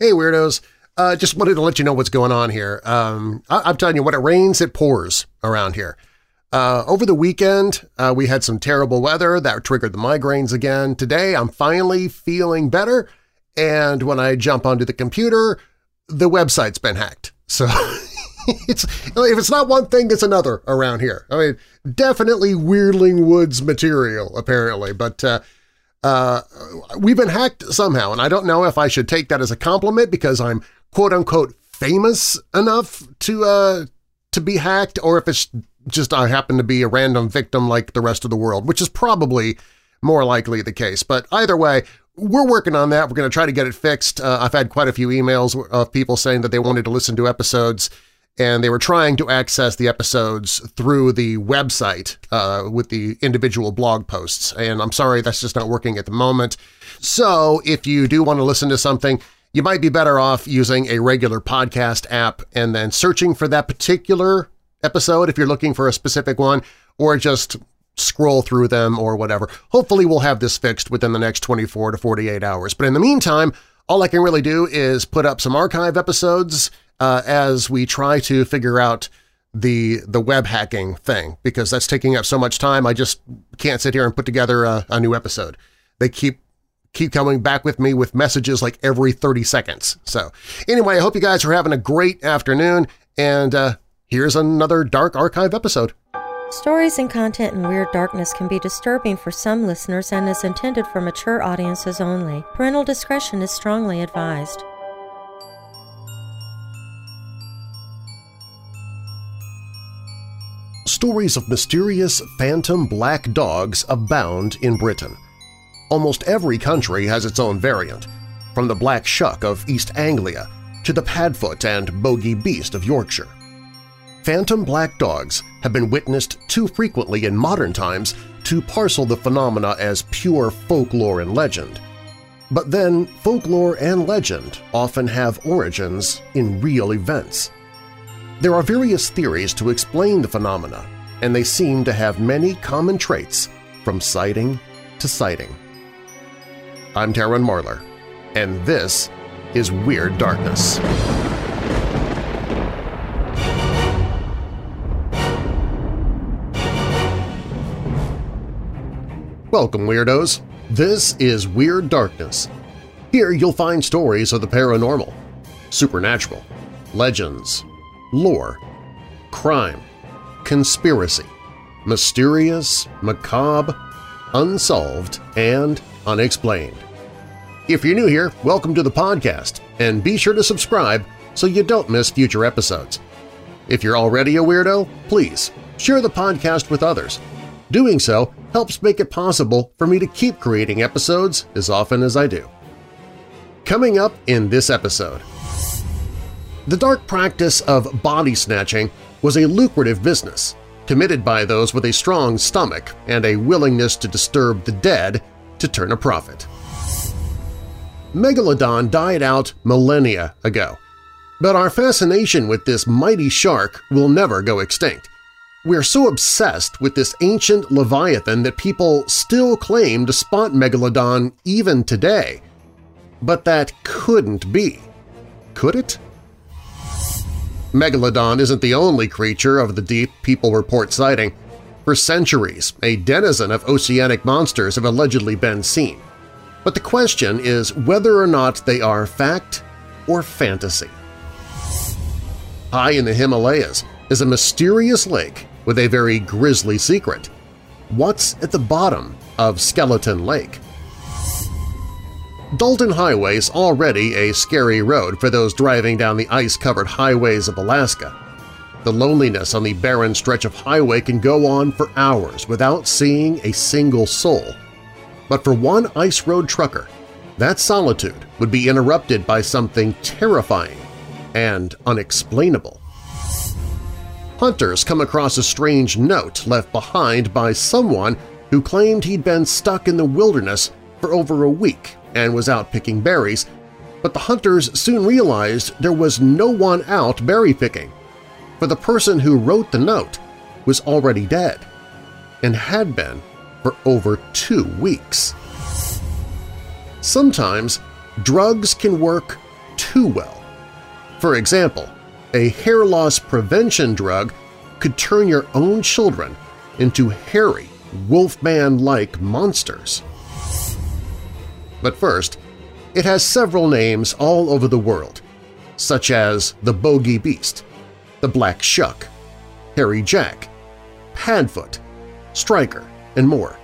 Hey, weirdos. Uh, just wanted to let you know what's going on here. Um, I- am telling you, when it rains, it pours around here. Uh, over the weekend, uh, we had some terrible weather that triggered the migraines again. Today, I'm finally feeling better, and when I jump onto the computer, the website's been hacked. So it's if it's not one thing, it's another around here. I mean, definitely Weirdling Woods material, apparently, but uh, we've been hacked somehow, and I don't know if I should take that as a compliment because I'm quote-unquote famous enough to uh, to be hacked, or if it's just I happen to be a random victim like the rest of the world, which is probably more likely the case. But either way, we're working on that. We're going to try to get it fixed. Uh, I've had quite a few emails of people saying that they wanted to listen to episodes and they were trying to access the episodes through the website uh, with the individual blog posts. And I'm sorry, that's just not working at the moment. So if you do want to listen to something, you might be better off using a regular podcast app and then searching for that particular episode if you're looking for a specific one, or just scroll through them or whatever. Hopefully we'll have this fixed within the next 24 to 48 hours. But in the meantime, all I can really do is put up some archive episodes uh, as we try to figure out the the web hacking thing because that's taking up so much time. I just can't sit here and put together a, a new episode. They keep keep coming back with me with messages like every 30 seconds. So anyway, I hope you guys are having a great afternoon, and uh, here's another Dark Archive episode. Stories and content in Weird Darkness can be disturbing for some listeners and is intended for mature audiences only. Parental discretion is strongly advised. Stories of mysterious phantom black dogs abound in Britain. Almost every country has its own variant, from the Black Shuck of East Anglia to the Padfoot and Bogey Beast of Yorkshire phantom black dogs have been witnessed too frequently in modern times to parcel the phenomena as pure folklore and legend. But then folklore and legend often have origins in real events. There are various theories to explain the phenomena, and they seem to have many common traits from sighting to sighting. I'm Darren Marlar, and this is Weird Darkness. Welcome, Weirdos! This is Weird Darkness. Here you'll find stories of the paranormal, supernatural, legends, lore, crime, conspiracy, mysterious, macabre, unsolved, and unexplained. If you're new here, welcome to the podcast, and be sure to subscribe so you don't miss future episodes. If you're already a weirdo, please share the podcast with others. Doing so helps make it possible for me to keep creating episodes as often as I do. Coming up in this episode… The dark practice of body snatching was a lucrative business, committed by those with a strong stomach and a willingness to disturb the dead to turn a profit. Megalodon died out millennia ago, but our fascination with this mighty shark will never go extinct. We're so obsessed with this ancient leviathan that people still claim to spot Megalodon even today. But that couldn't be. Could it? Megalodon isn't the only creature of the deep people report sighting. For centuries, a denizen of oceanic monsters have allegedly been seen. But the question is whether or not they are fact or fantasy. High in the Himalayas is a mysterious lake with a very grisly secret. What's at the bottom of Skeleton Lake? Dalton Highway is already a scary road for those driving down the ice-covered highways of Alaska. The loneliness on the barren stretch of highway can go on for hours without seeing a single soul. But for one ice road trucker, that solitude would be interrupted by something terrifying and unexplainable hunters come across a strange note left behind by someone who claimed he'd been stuck in the wilderness for over a week and was out picking berries, but the hunters soon realized there was no one out berry picking, for the person who wrote the note was already dead and had been for over two weeks. Sometimes drugs can work too well. For example, a hair loss prevention drug could turn your own children into hairy, wolfman-like monsters. But first, it has several names all over the world, such as the Bogey Beast, the Black Shuck, Hairy Jack, Padfoot, Striker, and more.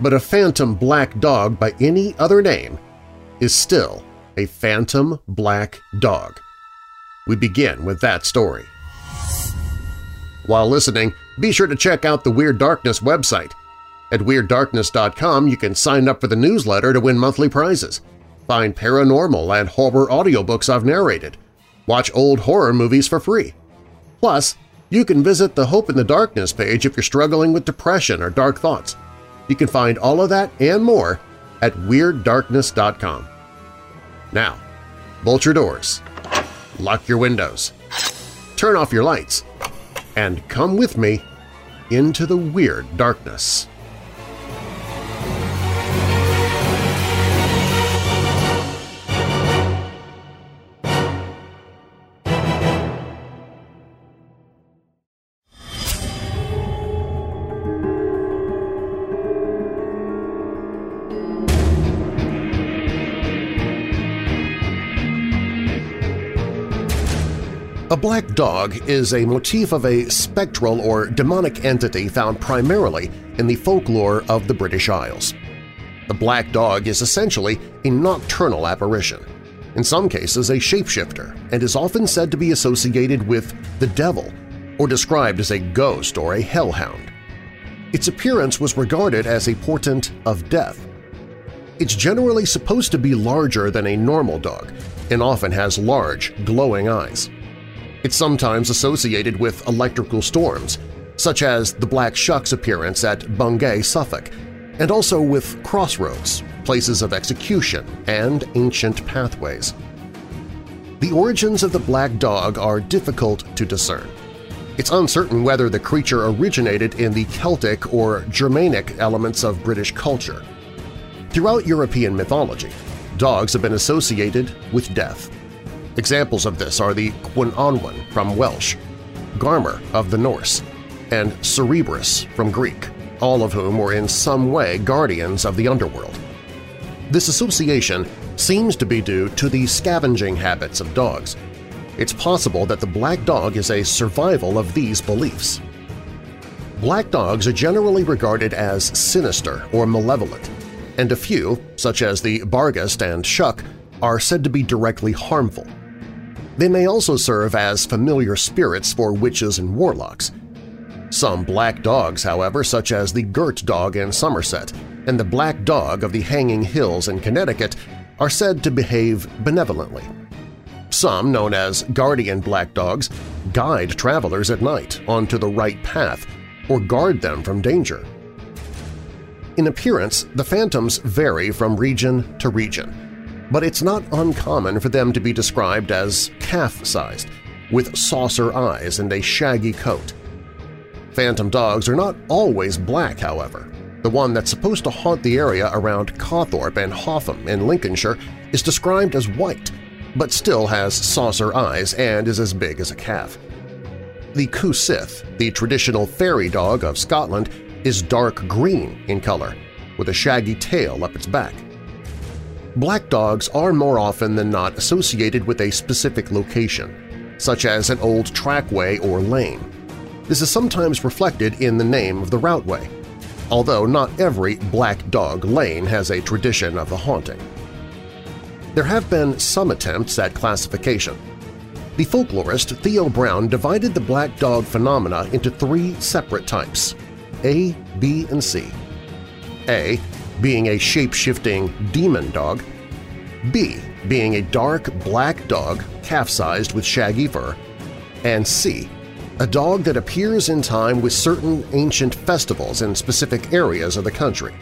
But a phantom black dog by any other name is still a phantom black dog. We begin with that story. While listening, be sure to check out the Weird Darkness website. At WeirdDarkness.com you can sign up for the newsletter to win monthly prizes, find paranormal and horror audiobooks I've narrated, watch old horror movies for free. Plus, you can visit the Hope in the Darkness page if you're struggling with depression or dark thoughts. You can find all of that and more at WeirdDarkness.com. Now, bolt your doors, lock your windows, turn off your lights, and come with me into the Weird Darkness. Black dog is a motif of a spectral or demonic entity found primarily in the folklore of the British Isles. The black dog is essentially a nocturnal apparition, in some cases a shapeshifter, and is often said to be associated with the devil or described as a ghost or a hellhound. Its appearance was regarded as a portent of death. It's generally supposed to be larger than a normal dog and often has large, glowing eyes. It's sometimes associated with electrical storms, such as the Black Shuck's appearance at Bungay, Suffolk, and also with crossroads, places of execution, and ancient pathways. The origins of the black dog are difficult to discern. It's uncertain whether the creature originated in the Celtic or Germanic elements of British culture. Throughout European mythology, dogs have been associated with death. Examples of this are the Cŵn Annwn from Welsh, Garmr of the Norse, and Cerberus from Greek, all of whom were in some way guardians of the underworld. This association seems to be due to the scavenging habits of dogs. It's possible that the black dog is a survival of these beliefs. Black dogs are generally regarded as sinister or malevolent, and a few, such as the Barghast and Shuck, are said to be directly harmful. They may also serve as familiar spirits for witches and warlocks. Some black dogs, however, such as the Gert dog in Somerset and the black dog of the Hanging Hills in Connecticut, are said to behave benevolently. Some, known as guardian black dogs, guide travelers at night onto the right path or guard them from danger. In appearance, the phantoms vary from region to region, but it's not uncommon for them to be described as calf-sized, with saucer eyes and a shaggy coat. Phantom dogs are not always black, however. The one that's supposed to haunt the area around Cawthorpe and Hotham in Lincolnshire is described as white, but still has saucer eyes and is as big as a calf. The Cù-sìth, the traditional fairy dog of Scotland, is dark green in color, with a shaggy tail up its back. Black dogs are more often than not associated with a specific location, such as an old trackway or lane. This is sometimes reflected in the name of the routeway, although not every Black Dog Lane has a tradition of the haunting. There have been some attempts at classification. The folklorist Theo Brown divided the black dog phenomena into three separate types – A, B, and C. A being a shape-shifting demon dog, B being a dark black dog calf-sized with shaggy fur, and C a dog that appears in time with certain ancient festivals in specific areas of the country.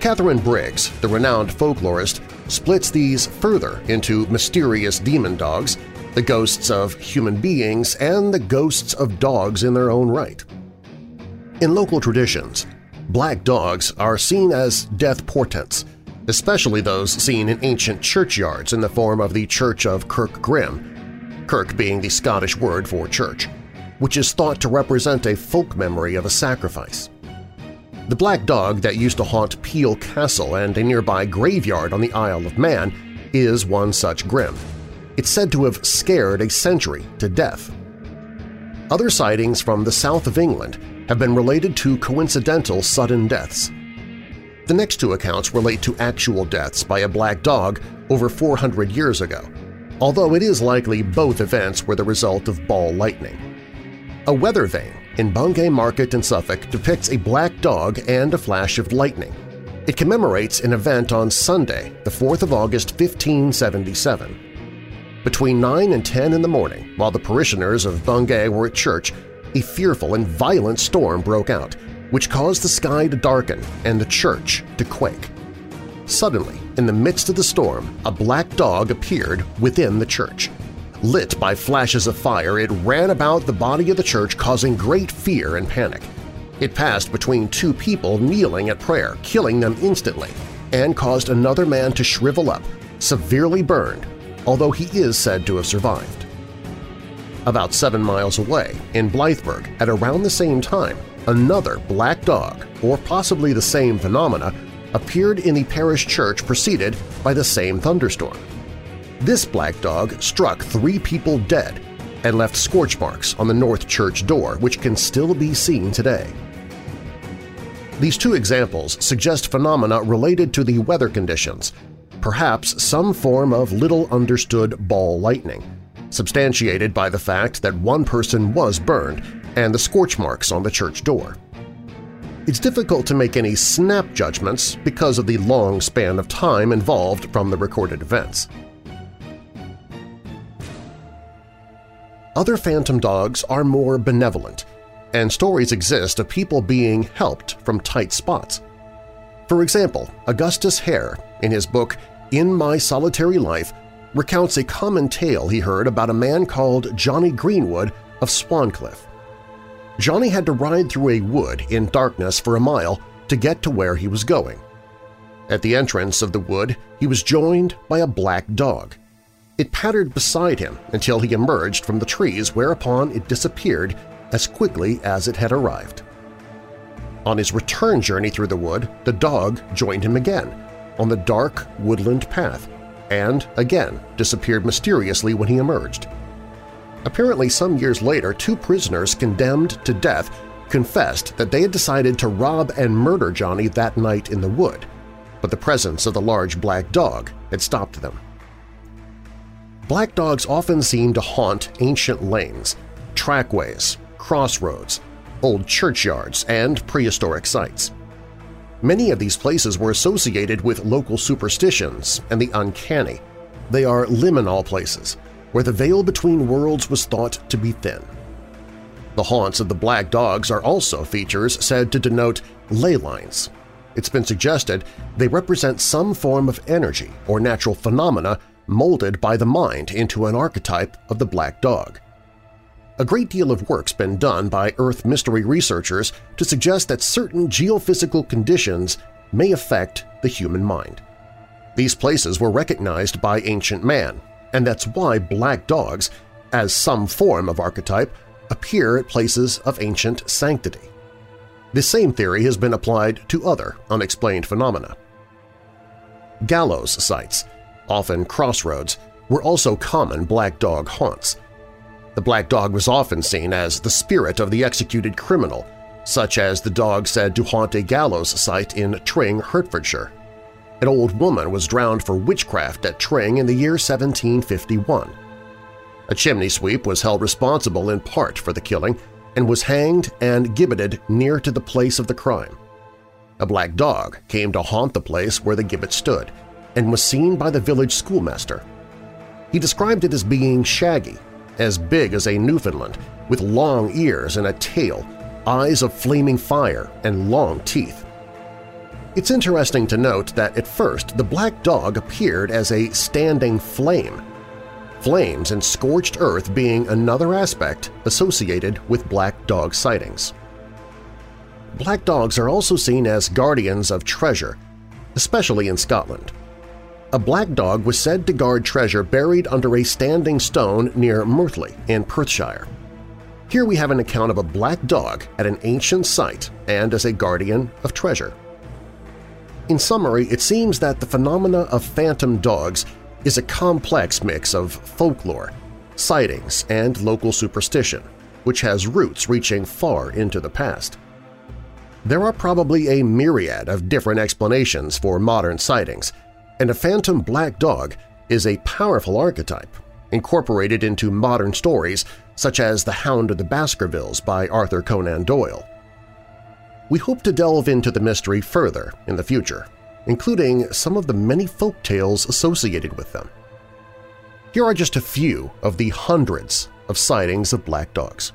Katharine Briggs, the renowned folklorist, splits these further into mysterious demon dogs, the ghosts of human beings, and the ghosts of dogs in their own right. In local traditions, black dogs are seen as death portents, especially those seen in ancient churchyards in the form of the Church of Kirk Grim, Kirk being the Scottish word for church, which is thought to represent a folk memory of a sacrifice. The black dog that used to haunt Peel Castle and a nearby graveyard on the Isle of Man is one such grim. It's said to have scared a century to death. Other sightings from the south of England have been related to coincidental sudden deaths. The next two accounts relate to actual deaths by a black dog over 400 years ago, although it is likely both events were the result of ball lightning. A weather vane in Bungay Market in Suffolk depicts a black dog and a flash of lightning. It commemorates an event on Sunday, the 4th of August 1577. Between 9 and 10 in the morning, while the parishioners of Bungay were at church, a fearful and violent storm broke out, which caused the sky to darken and the church to quake. Suddenly, in the midst of the storm, a black dog appeared within the church. Lit by flashes of fire, it ran about the body of the church causing great fear and panic. It passed between two people kneeling at prayer, killing them instantly, and caused another man to shrivel up, severely burned, although he is said to have survived. About seven miles away, in Blythburgh, at around the same time, another black dog, or possibly the same phenomena, appeared in the parish church preceded by the same thunderstorm. This black dog struck three people dead and left scorch marks on the north church door, which can still be seen today. These two examples suggest phenomena related to the weather conditions, perhaps some form of little-understood ball lightning, substantiated by the fact that one person was burned and the scorch marks on the church door. It's difficult to make any snap judgments because of the long span of time involved from the recorded events. Other phantom dogs are more benevolent, and stories exist of people being helped from tight spots. For example, Augustus Hare, in his book In My Solitary Life, recounts a common tale he heard about a man called Johnny Greenwood of Swancliff. Johnny had to ride through a wood in darkness for a mile to get to where he was going. At the entrance of the wood, he was joined by a black dog. It pattered beside him until he emerged from the trees whereupon it disappeared as quickly as it had arrived. On his return journey through the wood, the dog joined him again on the dark woodland path and, again, disappeared mysteriously when he emerged. Apparently some years later, two prisoners condemned to death confessed that they had decided to rob and murder Johnny that night in the wood, but the presence of the large black dog had stopped them. Black dogs often seem to haunt ancient lanes, trackways, crossroads, old churchyards, and prehistoric sites. Many of these places were associated with local superstitions and the uncanny. They are liminal places, where the veil between worlds was thought to be thin. The haunts of the black dogs are also features said to denote ley lines. It's been suggested they represent some form of energy or natural phenomena molded by the mind into an archetype of the black dog. A great deal of work's been done by Earth mystery researchers to suggest that certain geophysical conditions may affect the human mind. These places were recognized by ancient man, and that's why black dogs, as some form of archetype, appear at places of ancient sanctity. This same theory has been applied to other unexplained phenomena. Gallows sites, often crossroads, were also common black dog haunts, the black dog was often seen as the spirit of the executed criminal, such as the dog said to haunt a gallows site in Tring, Hertfordshire. An old woman was drowned for witchcraft at Tring in the year 1751. A chimney sweep was held responsible in part for the killing and was hanged and gibbeted near to the place of the crime. A black dog came to haunt the place where the gibbet stood and was seen by the village schoolmaster. He described it as being shaggy as big as a Newfoundland, with long ears and a tail, eyes of flaming fire, and long teeth. It's interesting to note that at first the black dog appeared as a standing flame, flames and scorched earth being another aspect associated with black dog sightings. Black dogs are also seen as guardians of treasure, especially in Scotland. A black dog was said to guard treasure buried under a standing stone near Murthly in Perthshire. Here we have an account of a black dog at an ancient site and as a guardian of treasure. In summary, it seems that the phenomena of phantom dogs is a complex mix of folklore, sightings, and local superstition, which has roots reaching far into the past. There are probably a myriad of different explanations for modern sightings, and a phantom black dog is a powerful archetype incorporated into modern stories such as The Hound of the Baskervilles by Arthur Conan Doyle. We hope to delve into the mystery further in the future, including some of the many folk tales associated with them. Here are just a few of the hundreds of sightings of black dogs.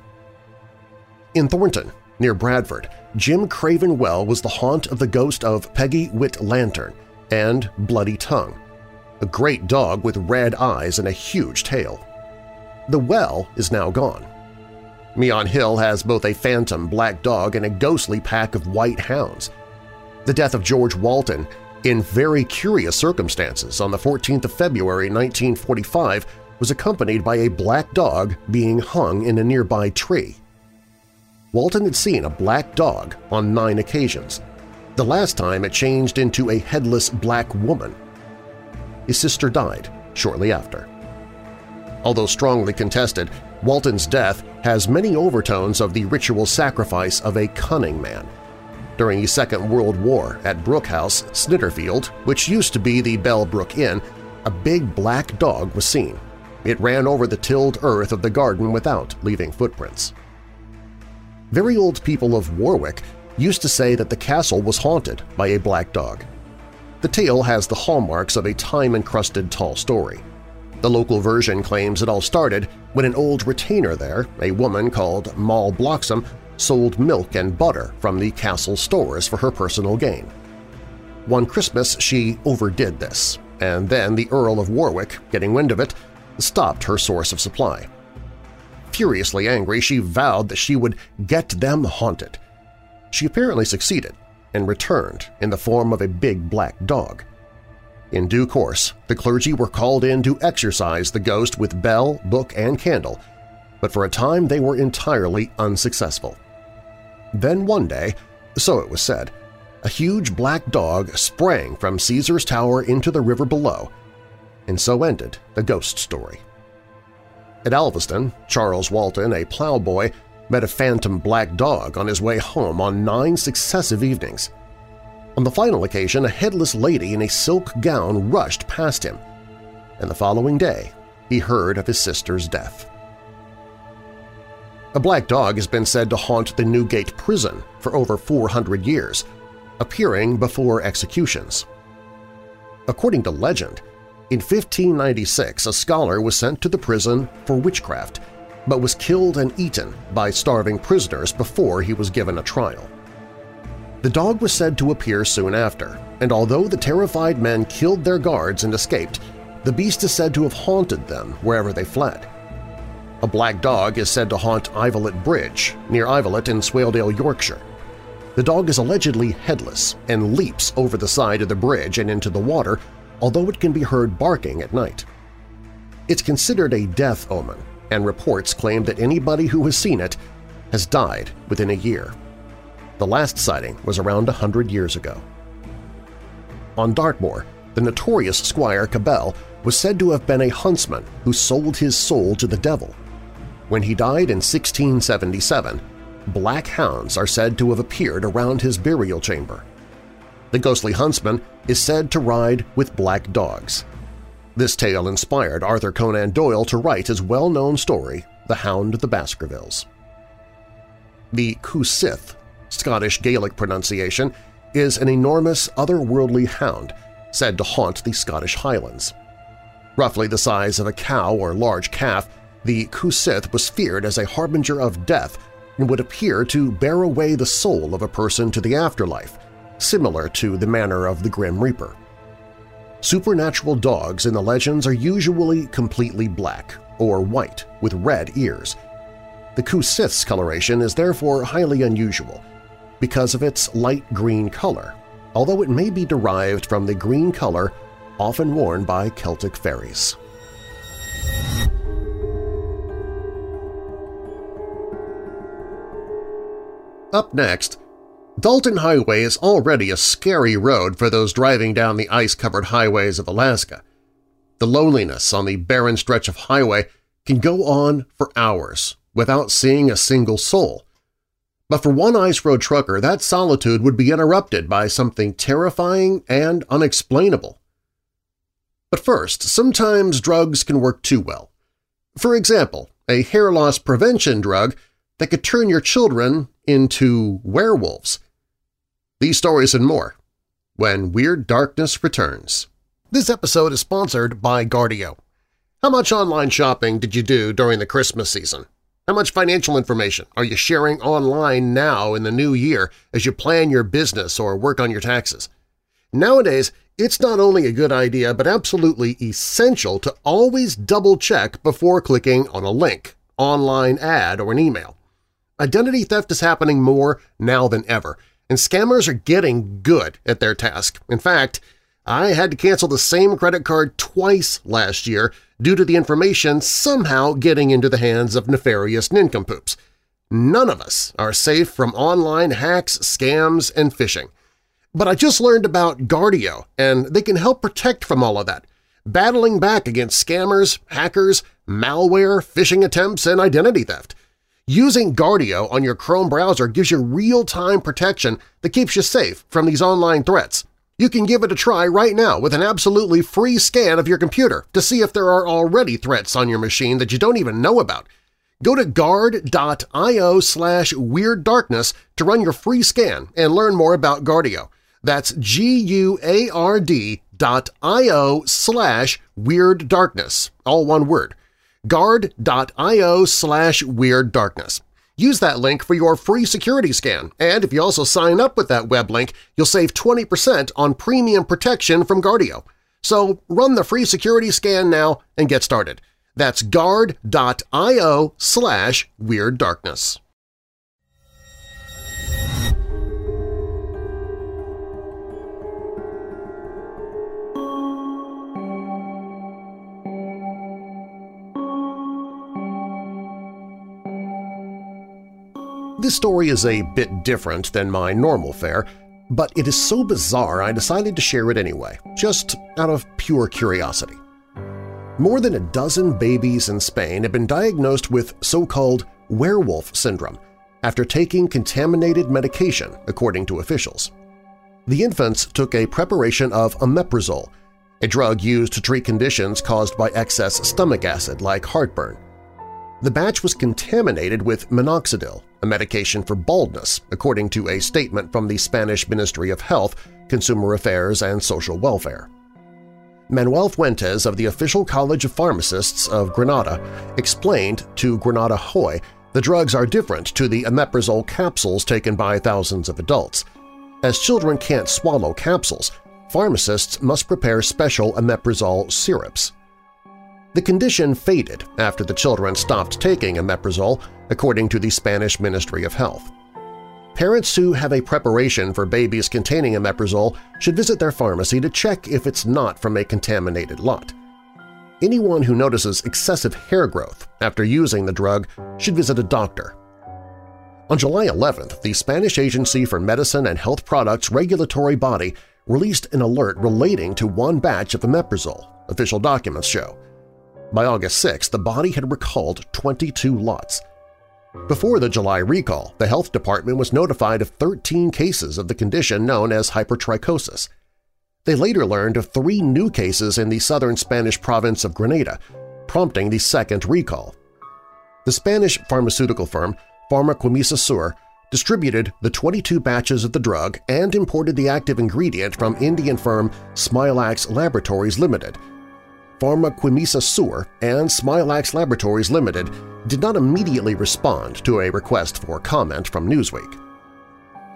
In Thornton, near Bradford, Jim Craven Well was the haunt of the ghost of Peggy Whit Lantern and Bloody Tongue, a great dog with red eyes and a huge tail. The well is now gone. Meon Hill has both a phantom black dog and a ghostly pack of white hounds. The death of George Walton in very curious circumstances on the 14th of February 1945 was accompanied by a black dog being hung in a nearby tree. Walton had seen a black dog on nine occasions. The last time it changed into a headless black woman. His sister died shortly after. Although strongly contested, Walton's death has many overtones of the ritual sacrifice of a cunning man. During the Second World War at Brook House, Snitterfield, which used to be the Bellbrook Inn, a big black dog was seen. It ran over the tilled earth of the garden without leaving footprints. Very old people of Warwick used to say that the castle was haunted by a black dog. The tale has the hallmarks of a time-encrusted tall story. The local version claims it all started when an old retainer there, a woman called Moll Bloxham, sold milk and butter from the castle stores for her personal gain. One Christmas she overdid this, and then the Earl of Warwick, getting wind of it, stopped her source of supply. Furiously angry, she vowed that she would get them haunted. She apparently succeeded and returned in the form of a big black dog. In due course, the clergy were called in to exorcise the ghost with bell, book, and candle, but for a time they were entirely unsuccessful. Then one day, so it was said, a huge black dog sprang from Caesar's Tower into the river below, and so ended the ghost story. At Alveston, Charles Walton, a plowboy, met a phantom black dog on his way home on nine successive evenings. On the final occasion, a headless lady in a silk gown rushed past him, and the following day he heard of his sister's death. A black dog has been said to haunt the Newgate prison for over 400 years, appearing before executions. According to legend, in 1596 a scholar was sent to the prison for witchcraft, but was killed and eaten by starving prisoners before he was given a trial. The dog was said to appear soon after, and although the terrified men killed their guards and escaped, the beast is said to have haunted them wherever they fled. A black dog is said to haunt Ivelet Bridge, near Ivelet in Swaledale, Yorkshire. The dog is allegedly headless and leaps over the side of the bridge and into the water, although it can be heard barking at night. It's considered a death omen, and reports claim that anybody who has seen it has died within a year. The last sighting was around a hundred years ago. On Dartmoor, the notorious Squire Cabell was said to have been a huntsman who sold his soul to the devil. When he died in 1677, black hounds are said to have appeared around his burial chamber. The ghostly huntsman is said to ride with black dogs. This tale inspired Arthur Conan Doyle to write his well-known story, The Hound of the Baskervilles. The Cù-sìth Scottish Gaelic pronunciation, is an enormous otherworldly hound said to haunt the Scottish Highlands. Roughly the size of a cow or large calf, the Cù-sìth was feared as a harbinger of death and would appear to bear away the soul of a person to the afterlife, similar to the manner of the Grim Reaper. Supernatural dogs in the legends are usually completely black or white with red ears. The Cù-sìth's coloration is therefore highly unusual, because of its light green color, although it may be derived from the green color often worn by Celtic fairies. Up next, Dalton Highway is already a scary road for those driving down the ice-covered highways of Alaska. The loneliness on the barren stretch of highway can go on for hours without seeing a single soul. But for one ice road trucker, that solitude would be interrupted by something terrifying and unexplainable. But first, sometimes drugs can work too well. For example, a hair loss prevention drug that could turn your children into werewolves. These stories and more when Weird Darkness returns. This episode is sponsored by Guardio. How much online shopping did you do during the Christmas season? How much financial information are you sharing online now in the new year as you plan your business or work on your taxes? Nowadays, it's not only a good idea but absolutely essential to always double-check before clicking on a link, online ad, or an email. Identity theft is happening more now than ever, and scammers are getting good at their task. In fact, I had to cancel the same credit card twice last year due to the information somehow getting into the hands of nefarious nincompoops. None of us are safe from online hacks, scams, and phishing. But I just learned about Guardio, and they can help protect from all of that, battling back against scammers, hackers, malware, phishing attempts, and identity theft. Using Guardio on your Chrome browser gives you real-time protection that keeps you safe from these online threats. You can give it a try right now with an absolutely free scan of your computer to see if there are already threats on your machine that you don't even know about. Go to guard.io slash weirddarkness to run your free scan and learn more about Guardio. That's G-U-A-R-D dot I-O slash weirddarkness, all one word guard.io slash Weird Darkness. Use that link for your free security scan, and if you also sign up with that web link, you'll save 20% on premium protection from Guardio. So run the free security scan now and get started. That's guard.io slash Weird This story is a bit different than my normal fare, but it is so bizarre I decided to share it anyway, just out of pure curiosity. More than a dozen babies in Spain have been diagnosed with so-called werewolf syndrome after taking contaminated medication, according to officials. The infants took a preparation of omeprazole, a drug used to treat conditions caused by excess stomach acid like heartburn. The batch was contaminated with minoxidil, a medication for baldness, according to a statement from the Spanish Ministry of Health, Consumer Affairs and Social Welfare. Manuel Fuentes of the Official College of Pharmacists of Granada explained to Granada Hoy the drugs are different to the omeprazole capsules taken by thousands of adults. As children can't swallow capsules, pharmacists must prepare special omeprazole syrups. The condition faded after the children stopped taking omeprazole, according to the Spanish Ministry of Health. Parents who have a preparation for babies containing omeprazole should visit their pharmacy to check if it's not from a contaminated lot. Anyone who notices excessive hair growth after using the drug should visit a doctor. On July 11th, the Spanish Agency for Medicine and Health Products regulatory body released an alert relating to one batch of omeprazole, official documents show. By August 6, the body had recalled 22 lots. Before the July recall, the health department was notified of 13 cases of the condition known as hypertrichosis. They later learned of three new cases in the southern Spanish province of Granada, prompting the second recall. The Spanish pharmaceutical firm Farma-Química Sur distributed the 22 batches of the drug and imported the active ingredient from Indian firm Smilax Laboratories Limited, Farma-Química Sur and Smilax Laboratories Limited did not immediately respond to a request for comment from Newsweek.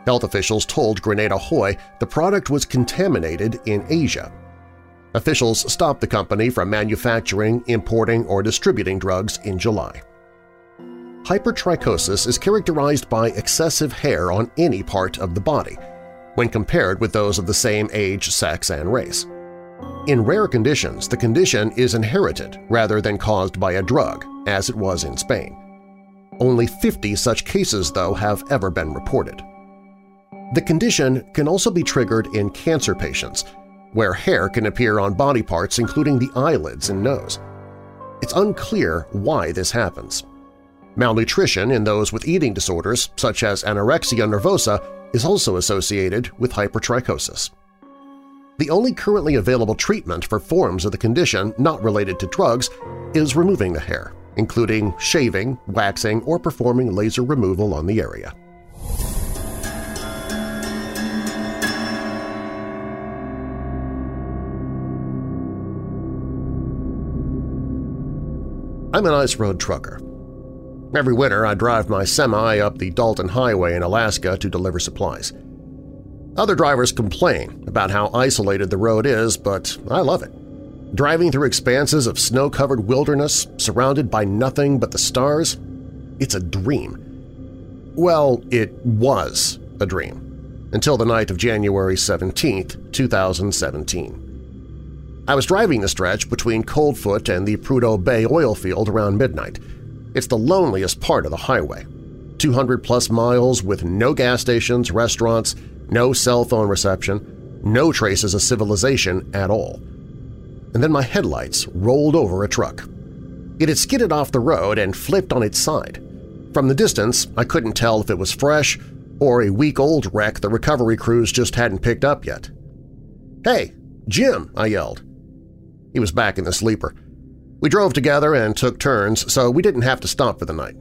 Health officials told Granada Hoy the product was contaminated in Asia. Officials stopped the company from manufacturing, importing, or distributing drugs in July. Hypertrichosis is characterized by excessive hair on any part of the body. when compared with those of the same age, sex, and race. In rare conditions, the condition is inherited rather than caused by a drug, as it was in Spain. Only 50 such cases, though, have ever been reported. The condition can also be triggered in cancer patients, where hair can appear on body parts including the eyelids and nose. It's unclear why this happens. Malnutrition in those with eating disorders, such as anorexia nervosa, is also associated with hypertrichosis. The only currently available treatment for forms of the condition not related to drugs is removing the hair, including shaving, waxing, or performing laser removal on the area. I'm an ice road trucker. Every winter I drive my semi up the Dalton Highway in Alaska to deliver supplies. Other drivers complain about how isolated the road is, but I love it. Driving through expanses of snow-covered wilderness surrounded by nothing but the stars, it's a dream. Well, it was a dream, until the night of January 17, 2017. I was driving the stretch between Coldfoot and the Prudhoe Bay oil field around midnight. It's the loneliest part of the highway. 200-plus miles with no gas stations, restaurants, no cell phone reception, no traces of civilization at all. And then my headlights rolled over a truck. It had skidded off the road and flipped on its side. From the distance, I couldn't tell if it was fresh or a week-old wreck the recovery crews just hadn't picked up yet. "'Hey, Jim!' I yelled. He was back in the sleeper. We drove together and took turns, so we didn't have to stop for the night.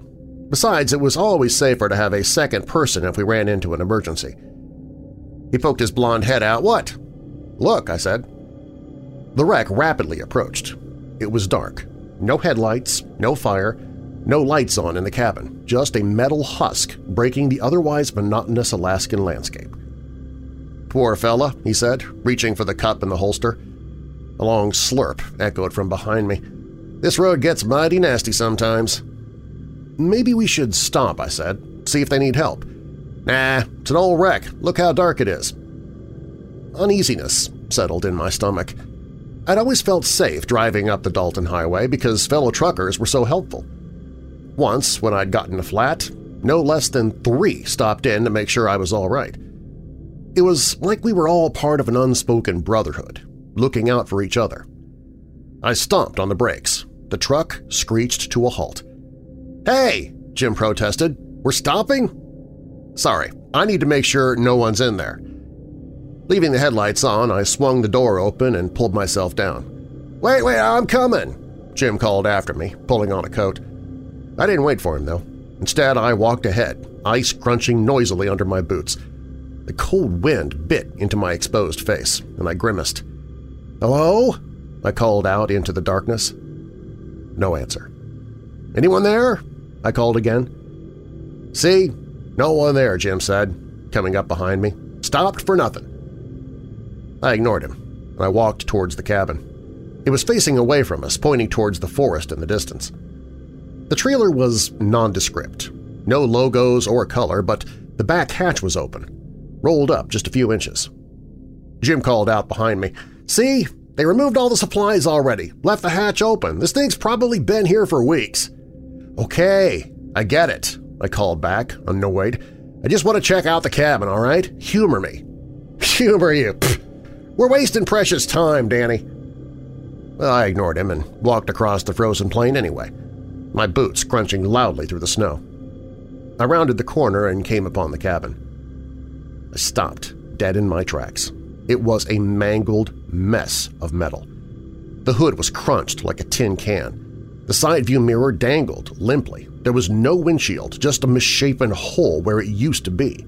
Besides, it was always safer to have a second person if we ran into an emergency. He poked his blond head out. What? Look, I said. The wreck rapidly approached. It was dark. No headlights, no fire, no lights on in the cabin, just a metal husk breaking the otherwise monotonous Alaskan landscape. Poor fella, he said, reaching for the cup in the holster. A long slurp echoed from behind me. This road gets mighty nasty sometimes. Maybe we should stop, I said, see if they need help. Nah, it's an old wreck. Look how dark it is. Uneasiness settled in my stomach. I'd always felt safe driving up the Dalton Highway because fellow truckers were so helpful. Once, when I'd gotten a flat, no less than three stopped in to make sure I was all right. It was like we were all part of an unspoken brotherhood, looking out for each other. I stomped on the brakes. The truck screeched to a halt. "'Hey!' Jim protested. "'We're stopping?' Sorry, I need to make sure no one's in there. Leaving the headlights on, I swung the door open and pulled myself down. Wait, wait, I'm coming, Jim called after me, pulling on a coat. I didn't wait for him, though. Instead, I walked ahead, ice crunching noisily under my boots. The cold wind bit into my exposed face, and I grimaced. "'Hello?' I called out into the darkness. No answer. "'Anyone there?' I called again. "'See, no one there, Jim said, coming up behind me. Stopped for nothing. I ignored him, and I walked towards the cabin. It was facing away from us, pointing towards the forest in the distance. The trailer was nondescript. No logos or color, but the back hatch was open, rolled up just a few inches. Jim called out behind me, See? They removed all the supplies already, left the hatch open. This thing's probably been here for weeks. Okay, I get it. I called back, oh, annoyed. I just want to check out the cabin, all right? Humor me. Humor you. Pfft. We're wasting precious time, Danny. Well, I ignored him and walked across the frozen plain anyway, my boots crunching loudly through the snow. I rounded the corner and came upon the cabin. I stopped, dead in my tracks. It was a mangled mess of metal. The hood was crunched like a tin can. The side view mirror dangled limply. There was no windshield, just a misshapen hole where it used to be.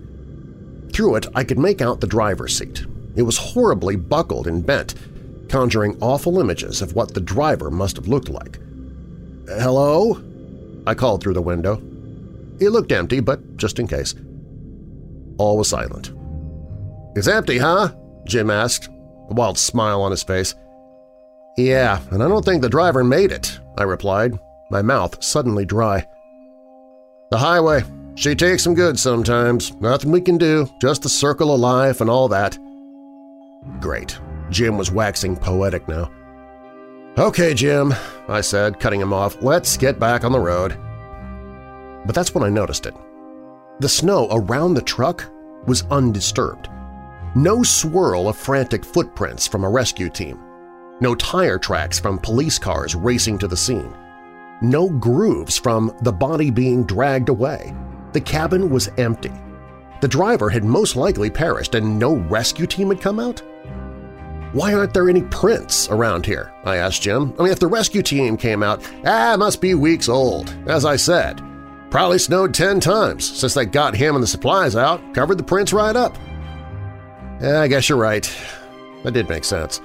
Through it, I could make out the driver's seat. It was horribly buckled and bent, conjuring awful images of what the driver must have looked like. "'Hello?' I called through the window. It looked empty, but just in case. All was silent. "'It's empty, huh?' Jim asked, a wild smile on his face. "'Yeah, and I don't think the driver made it,' I replied, my mouth suddenly dry. "'The highway. She takes some good sometimes. Nothing we can do, just the circle of life and all that. Great. Jim was waxing poetic now. Okay, Jim, I said, cutting him off. Let's get back on the road. But that's when I noticed it. The snow around the truck was undisturbed. No swirl of frantic footprints from a rescue team. No tire tracks from police cars racing to the scene. No grooves from the body being dragged away. The cabin was empty. The driver had most likely perished and no rescue team had come out? Why aren't there any prints around here? I asked Jim. I mean, if the rescue team came out, ah, must be weeks old. As I said, probably snowed ten times since they got him and the supplies out, covered the prints right up. Yeah, I guess you're right. That did make sense.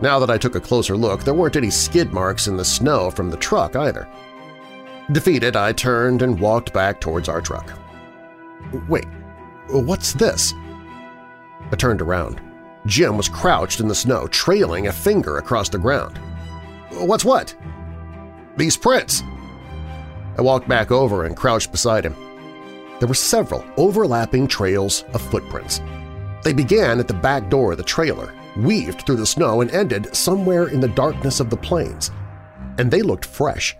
Now that I took a closer look, there weren't any skid marks in the snow from the truck either. Defeated, I turned and walked back towards our truck. Wait, what's this? I turned around. Jim was crouched in the snow, trailing a finger across the ground. What's what? These prints. I walked back over and crouched beside him. There were several overlapping trails of footprints. They began at the back door of the trailer, weaved through the snow and ended somewhere in the darkness of the plains. And they looked fresh.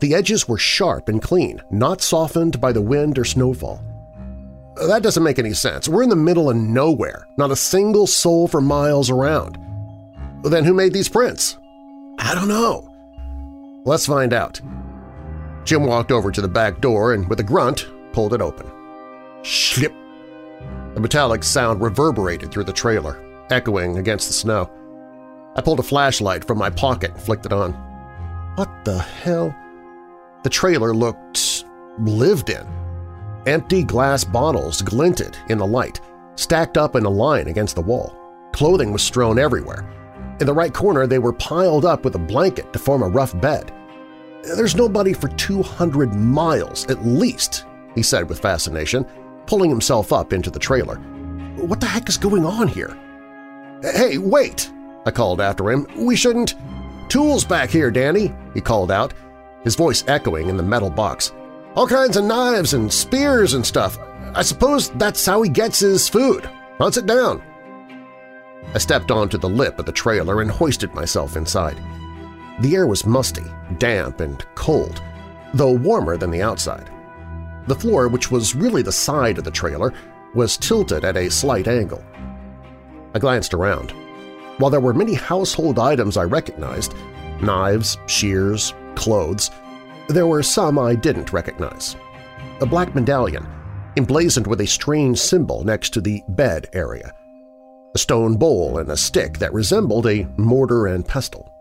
The edges were sharp and clean, not softened by the wind or snowfall. That doesn't make any sense. We're in the middle of nowhere, not a single soul for miles around. Then who made these prints? I don't know. Let's find out. Jim walked over to the back door and, with a grunt, pulled it open. Slip! A metallic sound reverberated through the trailer, echoing against the snow. I pulled a flashlight from my pocket and flicked it on. What the hell? The trailer looked lived in. Empty glass bottles glinted in the light, stacked up in a line against the wall. Clothing was strewn everywhere. In the right corner they were piled up with a blanket to form a rough bed. There's nobody for 200 miles at least, he said with fascination, pulling himself up into the trailer. What the heck is going on here? Hey, wait! I called after him. We shouldn't… Tools back here, Danny, he called out, his voice echoing in the metal box. All kinds of knives and spears and stuff. I suppose that's how he gets his food. I'll sit down. I stepped onto the lip of the trailer and hoisted myself inside. The air was musty, damp, and cold, though warmer than the outside. The floor, which was really the side of the trailer, was tilted at a slight angle. I glanced around. While there were many household items I recognized – knives, shears, clothes – there were some I didn't recognize. A black medallion, emblazoned with a strange symbol next to the bed area. A stone bowl and a stick that resembled a mortar and pestle.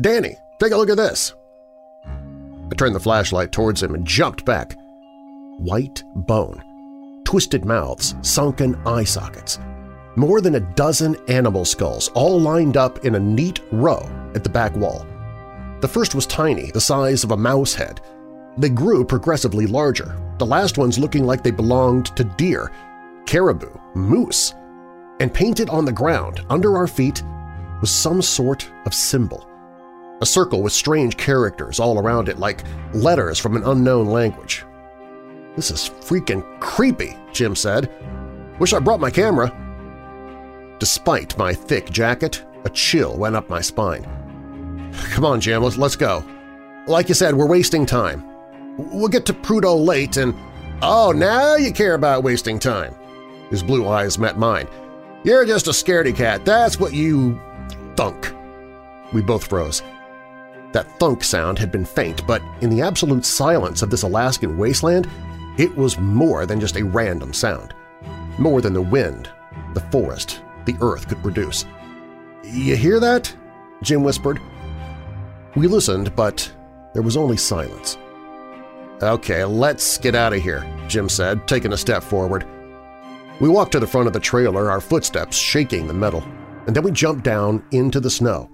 Danny, take a look at this! I turned the flashlight towards him and jumped back. White bone, twisted mouths, sunken eye sockets – more than a dozen animal skulls all lined up in a neat row at the back wall. The first was tiny, the size of a mouse head. They grew progressively larger, the last ones looking like they belonged to deer, caribou, moose. And painted on the ground, under our feet, was some sort of symbol. A circle with strange characters all around it like letters from an unknown language. This is freaking creepy, Jim said. Wish I brought my camera. Despite my thick jacket, a chill went up my spine. Come on, Jim, let's, go. Like you said, we're wasting time. We'll get to Prudhoe late and… Oh, now you care about wasting time. His blue eyes met mine. You're just a scaredy cat, that's what you… thunk. We both froze. That thunk sound had been faint, but in the absolute silence of this Alaskan wasteland, it was more than just a random sound. More than the wind, the forest, the Earth could produce. "'You hear that?' Jim whispered. We listened, but there was only silence. "'Okay, let's get out of here,' Jim said, taking a step forward. We walked to the front of the trailer, our footsteps shaking the metal, and then we jumped down into the snow.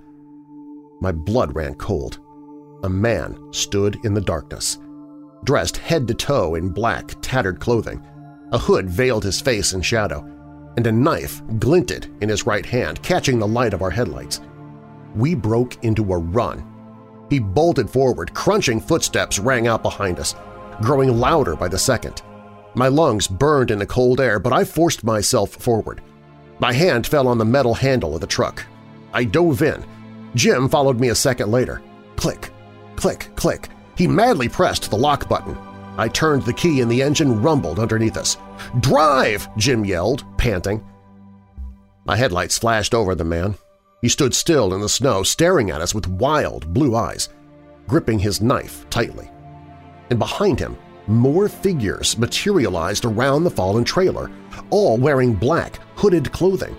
My blood ran cold. A man stood in the darkness, dressed head to toe in black, tattered clothing. A hood veiled his face in shadow, and a knife glinted in his right hand, catching the light of our headlights. We broke into a run. He bolted forward, crunching footsteps rang out behind us. growing louder by the second. My lungs burned in the cold air, but I forced myself forward. My hand fell on the metal handle of the truck. I dove in. Jim followed me a second later. Click, click, click. He madly pressed the lock button. I turned the key and the engine rumbled underneath us. "'Drive!' Jim yelled, panting. My headlights flashed over the man. He stood still in the snow, staring at us with wild blue eyes, gripping his knife tightly. And behind him, more figures materialized around the fallen trailer, all wearing black, hooded clothing.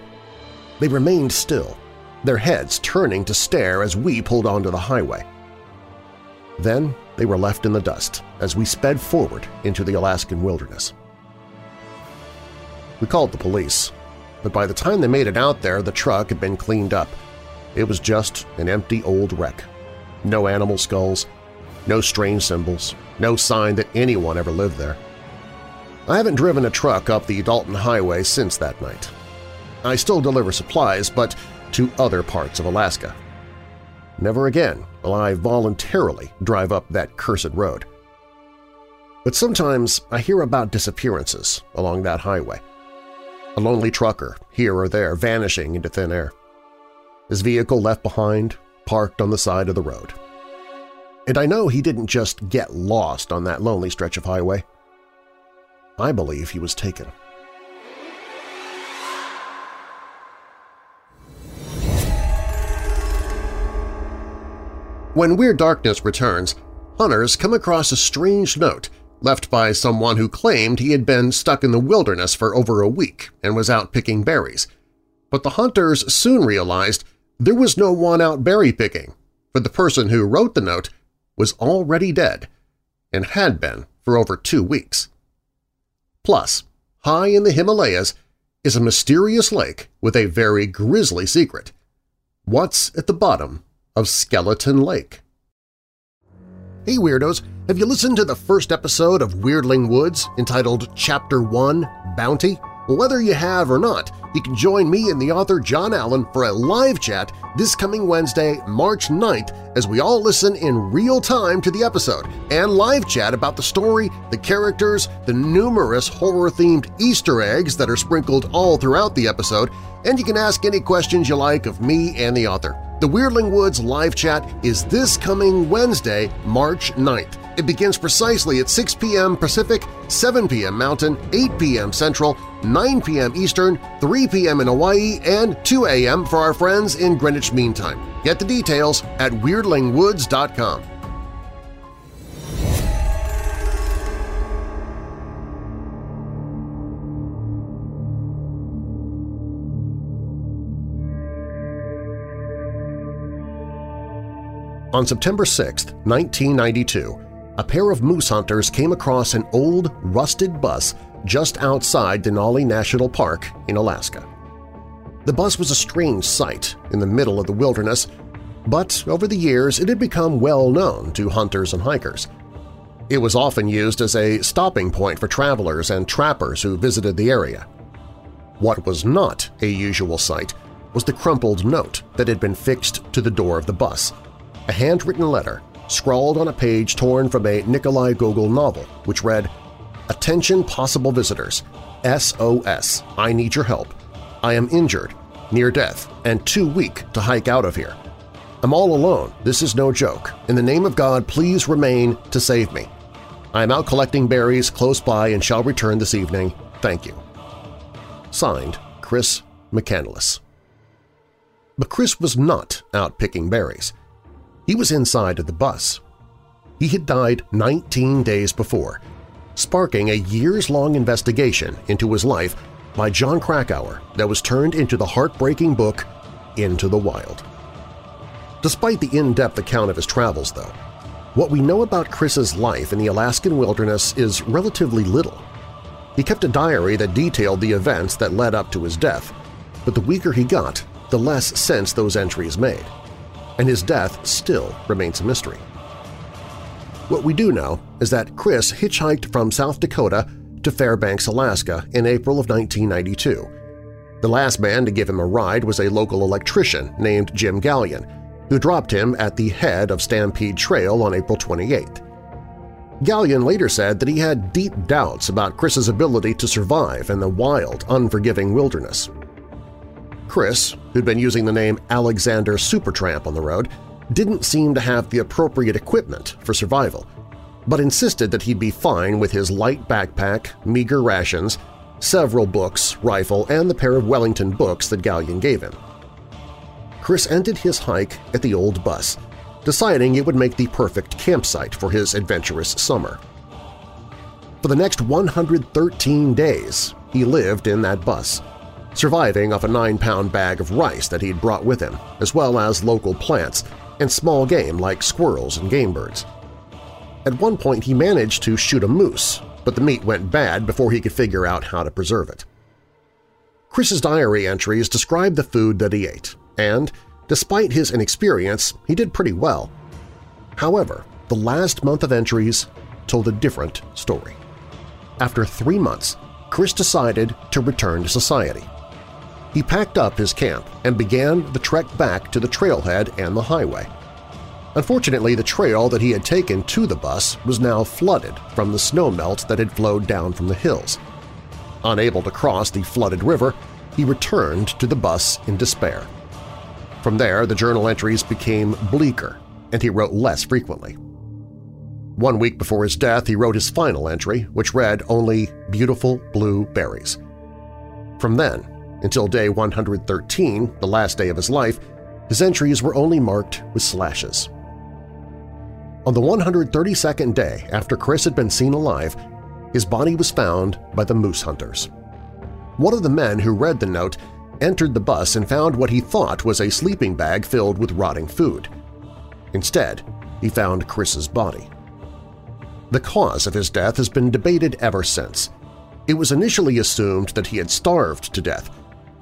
They remained still, their heads turning to stare as we pulled onto the highway. Then they were left in the dust as we sped forward into the Alaskan wilderness. We called the police, but by the time they made it out there, the truck had been cleaned up. It was just an empty old wreck. No animal skulls, no strange symbols, no sign that anyone ever lived there. I haven't driven a truck up the Dalton Highway since that night. I still deliver supplies, but to other parts of Alaska. Never again will I voluntarily drive up that cursed road. But sometimes I hear about disappearances along that highway. A lonely trucker, here or there, vanishing into thin air. His vehicle left behind, parked on the side of the road. And I know he didn't just get lost on that lonely stretch of highway. I believe he was taken. When Weird Darkness returns, hunters come across a strange note left by someone who claimed he had been stuck in the wilderness for over a week and was out picking berries. But the hunters soon realized there was no one out berry picking, for the person who wrote the note was already dead and had been for over two weeks. Plus, high in the Himalayas is a mysterious lake with a very grisly secret. What's at the bottom of Skeleton Lake? Hey Weirdos! Have you listened to the first episode of Weirdling Woods entitled Chapter 1 Bounty? Well, whether you have or not, you can join me and the author John Allen for a live chat this coming Wednesday, March 9th, as we all listen in real time to the episode and live chat about the story, the characters, the numerous horror-themed Easter eggs that are sprinkled all throughout the episode, and you can ask any questions you like of me and the author. The Weirdling Woods live chat is this coming Wednesday, March 9th. It begins precisely at 6 p.m. Pacific, 7 p.m. Mountain, 8 p.m. Central, 9 p.m. Eastern, 3 p.m. in Hawaii, and 2 a.m. for our friends in Greenwich Mean Time. Get the details at WeirdlingWoods.com. On September 6, 1992, a pair of moose hunters came across an old, rusted bus just outside Denali National Park in Alaska. The bus was a strange sight in the middle of the wilderness, but over the years it had become well known to hunters and hikers. It was often used as a stopping point for travelers and trappers who visited the area. What was not a usual sight was the crumpled note that had been fixed to the door of the bus, a handwritten letter scrawled on a page torn from a Nikolai Gogol novel, which read, Attention possible visitors. SOS. I need your help. I am injured, near death, and too weak to hike out of here. I'm all alone. This is no joke. In the name of God, please remain to save me. I am out collecting berries close by and shall return this evening. Thank you. Signed, Chris McCandless. But Chris was not out picking berries. He was inside of the bus. He had died 19 days before, sparking a years-long investigation into his life by Jon Krakauer that was turned into the heartbreaking book Into the Wild. Despite the in-depth account of his travels, though, what we know about Chris's life in the Alaskan wilderness is relatively little. He kept a diary that detailed the events that led up to his death, but the weaker he got, the less sense those entries made and his death still remains a mystery. What we do know is that Chris hitchhiked from South Dakota to Fairbanks, Alaska in April of 1992. The last man to give him a ride was a local electrician named Jim Gallien, who dropped him at the head of Stampede Trail on April 28. Gallien later said that he had deep doubts about Chris's ability to survive in the wild, unforgiving wilderness. Chris, who'd been using the name Alexander Supertramp on the road, didn't seem to have the appropriate equipment for survival, but insisted that he'd be fine with his light backpack, meager rations, several books, rifle, and the pair of Wellington books that Gallien gave him. Chris ended his hike at the old bus, deciding it would make the perfect campsite for his adventurous summer. For the next 113 days, he lived in that bus, surviving off a nine-pound bag of rice that he'd brought with him, as well as local plants and small game like squirrels and game birds. At one point he managed to shoot a moose, but the meat went bad before he could figure out how to preserve it. Chris's diary entries describe the food that he ate, and, despite his inexperience, he did pretty well. However, the last month of entries told a different story. After three months, Chris decided to return to society. He packed up his camp and began the trek back to the trailhead and the highway. Unfortunately, the trail that he had taken to the bus was now flooded from the snowmelt that had flowed down from the hills. Unable to cross the flooded river, he returned to the bus in despair. From there, the journal entries became bleaker, and he wrote less frequently. One week before his death, he wrote his final entry, which read only beautiful blue berries. From then until day 113, the last day of his life, his entries were only marked with slashes. On the 132nd day after Chris had been seen alive, his body was found by the moose hunters. One of the men who read the note entered the bus and found what he thought was a sleeping bag filled with rotting food. Instead, he found Chris's body. The cause of his death has been debated ever since. It was initially assumed that he had starved to death.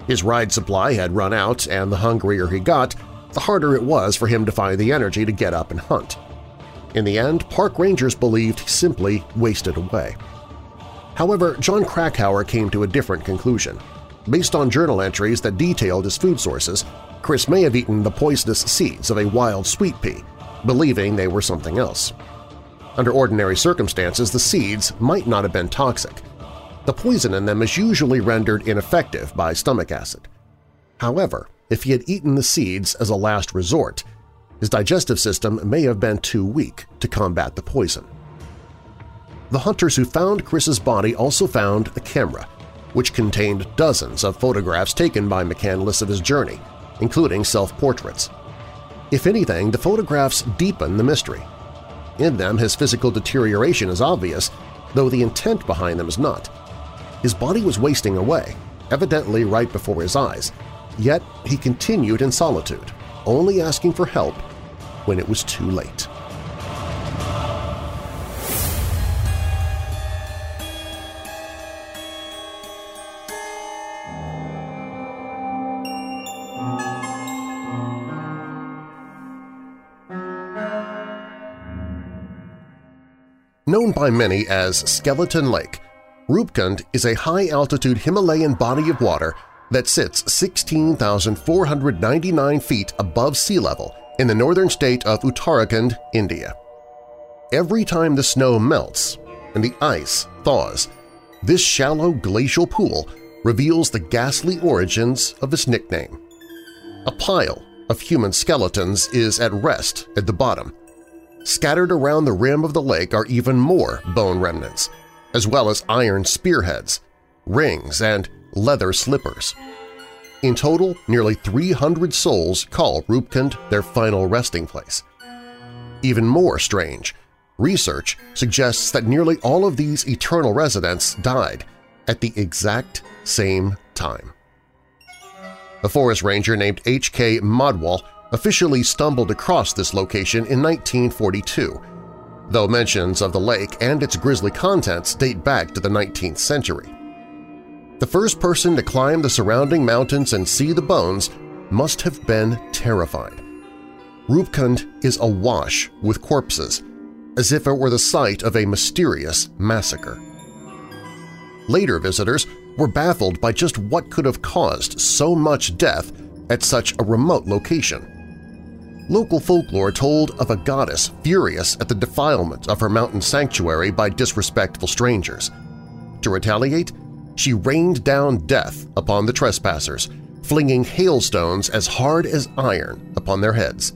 His ride supply had run out, and the hungrier he got, the harder it was for him to find the energy to get up and hunt. In the end, park rangers believed he simply wasted away. However, Jon Krakauer came to a different conclusion. Based on journal entries that detailed his food sources, Chris may have eaten the poisonous seeds of a wild sweet pea, believing they were something else. Under ordinary circumstances, the seeds might not have been toxic. The poison in them is usually rendered ineffective by stomach acid. However, if he had eaten the seeds as a last resort, his digestive system may have been too weak to combat the poison. The hunters who found Chris's body also found a camera, which contained dozens of photographs taken by McCandless of his journey, including self-portraits. If anything, the photographs deepen the mystery. In them, his physical deterioration is obvious, though the intent behind them is not. His body was wasting away, evidently right before his eyes, yet he continued in solitude, only asking for help when it was too late. Known by many as Skeleton Lake, Rupkund is a high-altitude Himalayan body of water that sits 16,499 feet above sea level in the northern state of Uttarakhand, India. Every time the snow melts and the ice thaws, this shallow glacial pool reveals the ghastly origins of its nickname. A pile of human skeletons is at rest at the bottom. Scattered around the rim of the lake are even more bone remnants, as well as iron spearheads, rings, and leather slippers. In total, nearly 300 souls call Rupkund their final resting place. Even more strange, research suggests that nearly all of these eternal residents died at the exact same time. A forest ranger named H.K. Madhwal officially stumbled across this location in 1942, though mentions of the lake and its grisly contents date back to the 19th century. The first person to climb the surrounding mountains and see the bones must have been terrified. Rupkund is awash with corpses, as if it were the site of a mysterious massacre. Later visitors were baffled by just what could have caused so much death at such a remote location. Local folklore told of a goddess furious at the defilement of her mountain sanctuary by disrespectful strangers. To retaliate, she rained down death upon the trespassers, flinging hailstones as hard as iron upon their heads.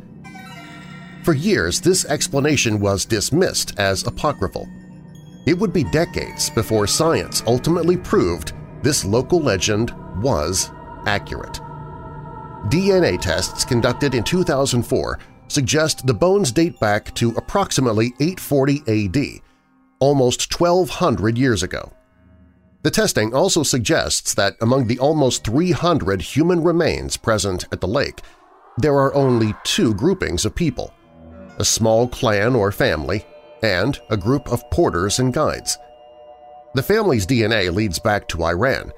For years, this explanation was dismissed as apocryphal. It would be decades before science ultimately proved this local legend was accurate. DNA tests conducted in 2004 suggest the bones date back to approximately 840 AD, almost 1,200 years ago. The testing also suggests that among the almost 300 human remains present at the lake, there are only two groupings of people – a small clan or family and a group of porters and guides. The family's DNA leads back to Iran,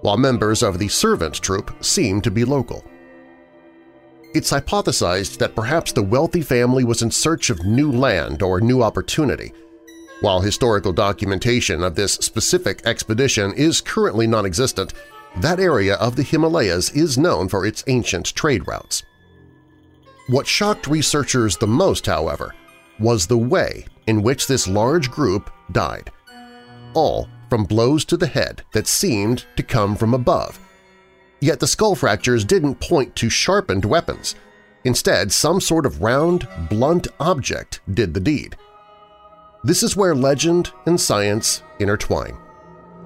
while members of the servant troop seem to be local. It's hypothesized that perhaps the wealthy family was in search of new land or new opportunity. While historical documentation of this specific expedition is currently non-existent, that area of the Himalayas is known for its ancient trade routes. What shocked researchers the most, however, was the way in which this large group died, all from blows to the head that seemed to come from above. Yet the skull fractures didn't point to sharpened weapons. Instead, some sort of round, blunt object did the deed. This is where legend and science intertwine.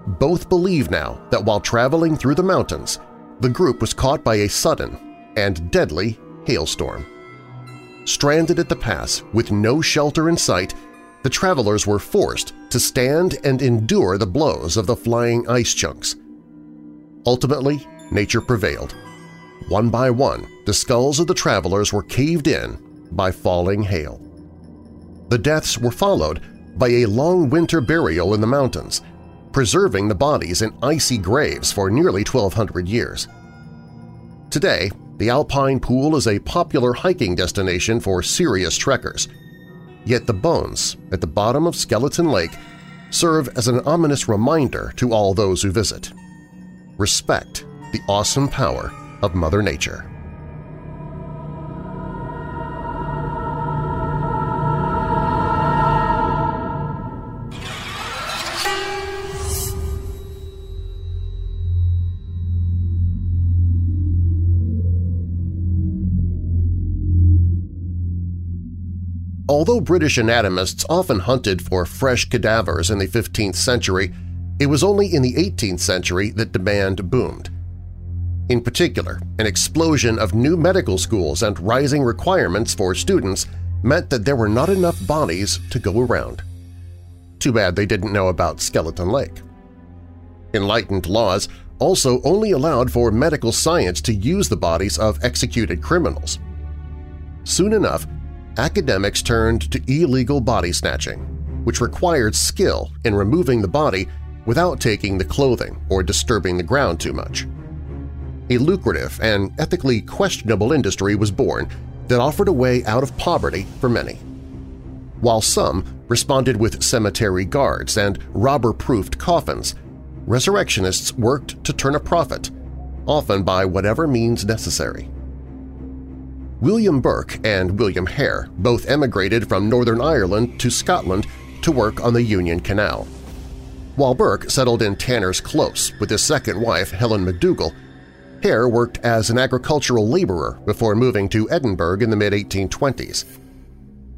Both believe now that while traveling through the mountains, the group was caught by a sudden and deadly hailstorm. Stranded at the pass with no shelter in sight, the travelers were forced to stand and endure the blows of the flying ice chunks. Ultimately, nature prevailed. One by one, the skulls of the travelers were caved in by falling hail. The deaths were followed by a long winter burial in the mountains, preserving the bodies in icy graves for nearly 1,200 years. Today, the Alpine Pool is a popular hiking destination for serious trekkers. Yet the bones at the bottom of Skeleton Lake serve as an ominous reminder to all those who visit. Respect the awesome power of Mother Nature. Although British anatomists often hunted for fresh cadavers in the 15th century, it was only in the 18th century that demand boomed. In particular, an explosion of new medical schools and rising requirements for students meant that there were not enough bodies to go around. Too bad they didn't know about Skeleton Lake. Enlightened laws also only allowed for medical science to use the bodies of executed criminals. Soon enough, academics turned to illegal body snatching, which required skill in removing the body without taking the clothing or disturbing the ground too much. A lucrative and ethically questionable industry was born that offered a way out of poverty for many. While some responded with cemetery guards and robber-proofed coffins, resurrectionists worked to turn a profit, often by whatever means necessary. William Burke and William Hare both emigrated from Northern Ireland to Scotland to work on the Union Canal. While Burke settled in Tanner's Close with his second wife, Helen McDougall, Hare worked as an agricultural laborer before moving to Edinburgh in the mid-1820s.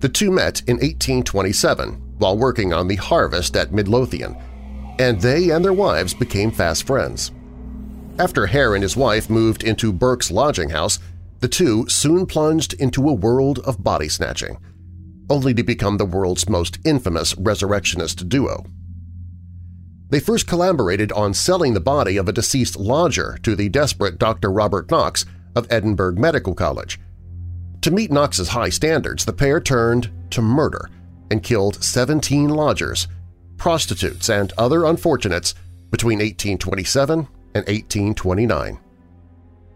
The two met in 1827 while working on the harvest at Midlothian, and they and their wives became fast friends. After Hare and his wife moved into Burke's lodging house, the two soon plunged into a world of body snatching, only to become the world's most infamous resurrectionist duo. They first collaborated on selling the body of a deceased lodger to the desperate Dr. Robert Knox of Edinburgh Medical College. To meet Knox's high standards, the pair turned to murder and killed 17 lodgers, prostitutes, and other unfortunates between 1827 and 1829.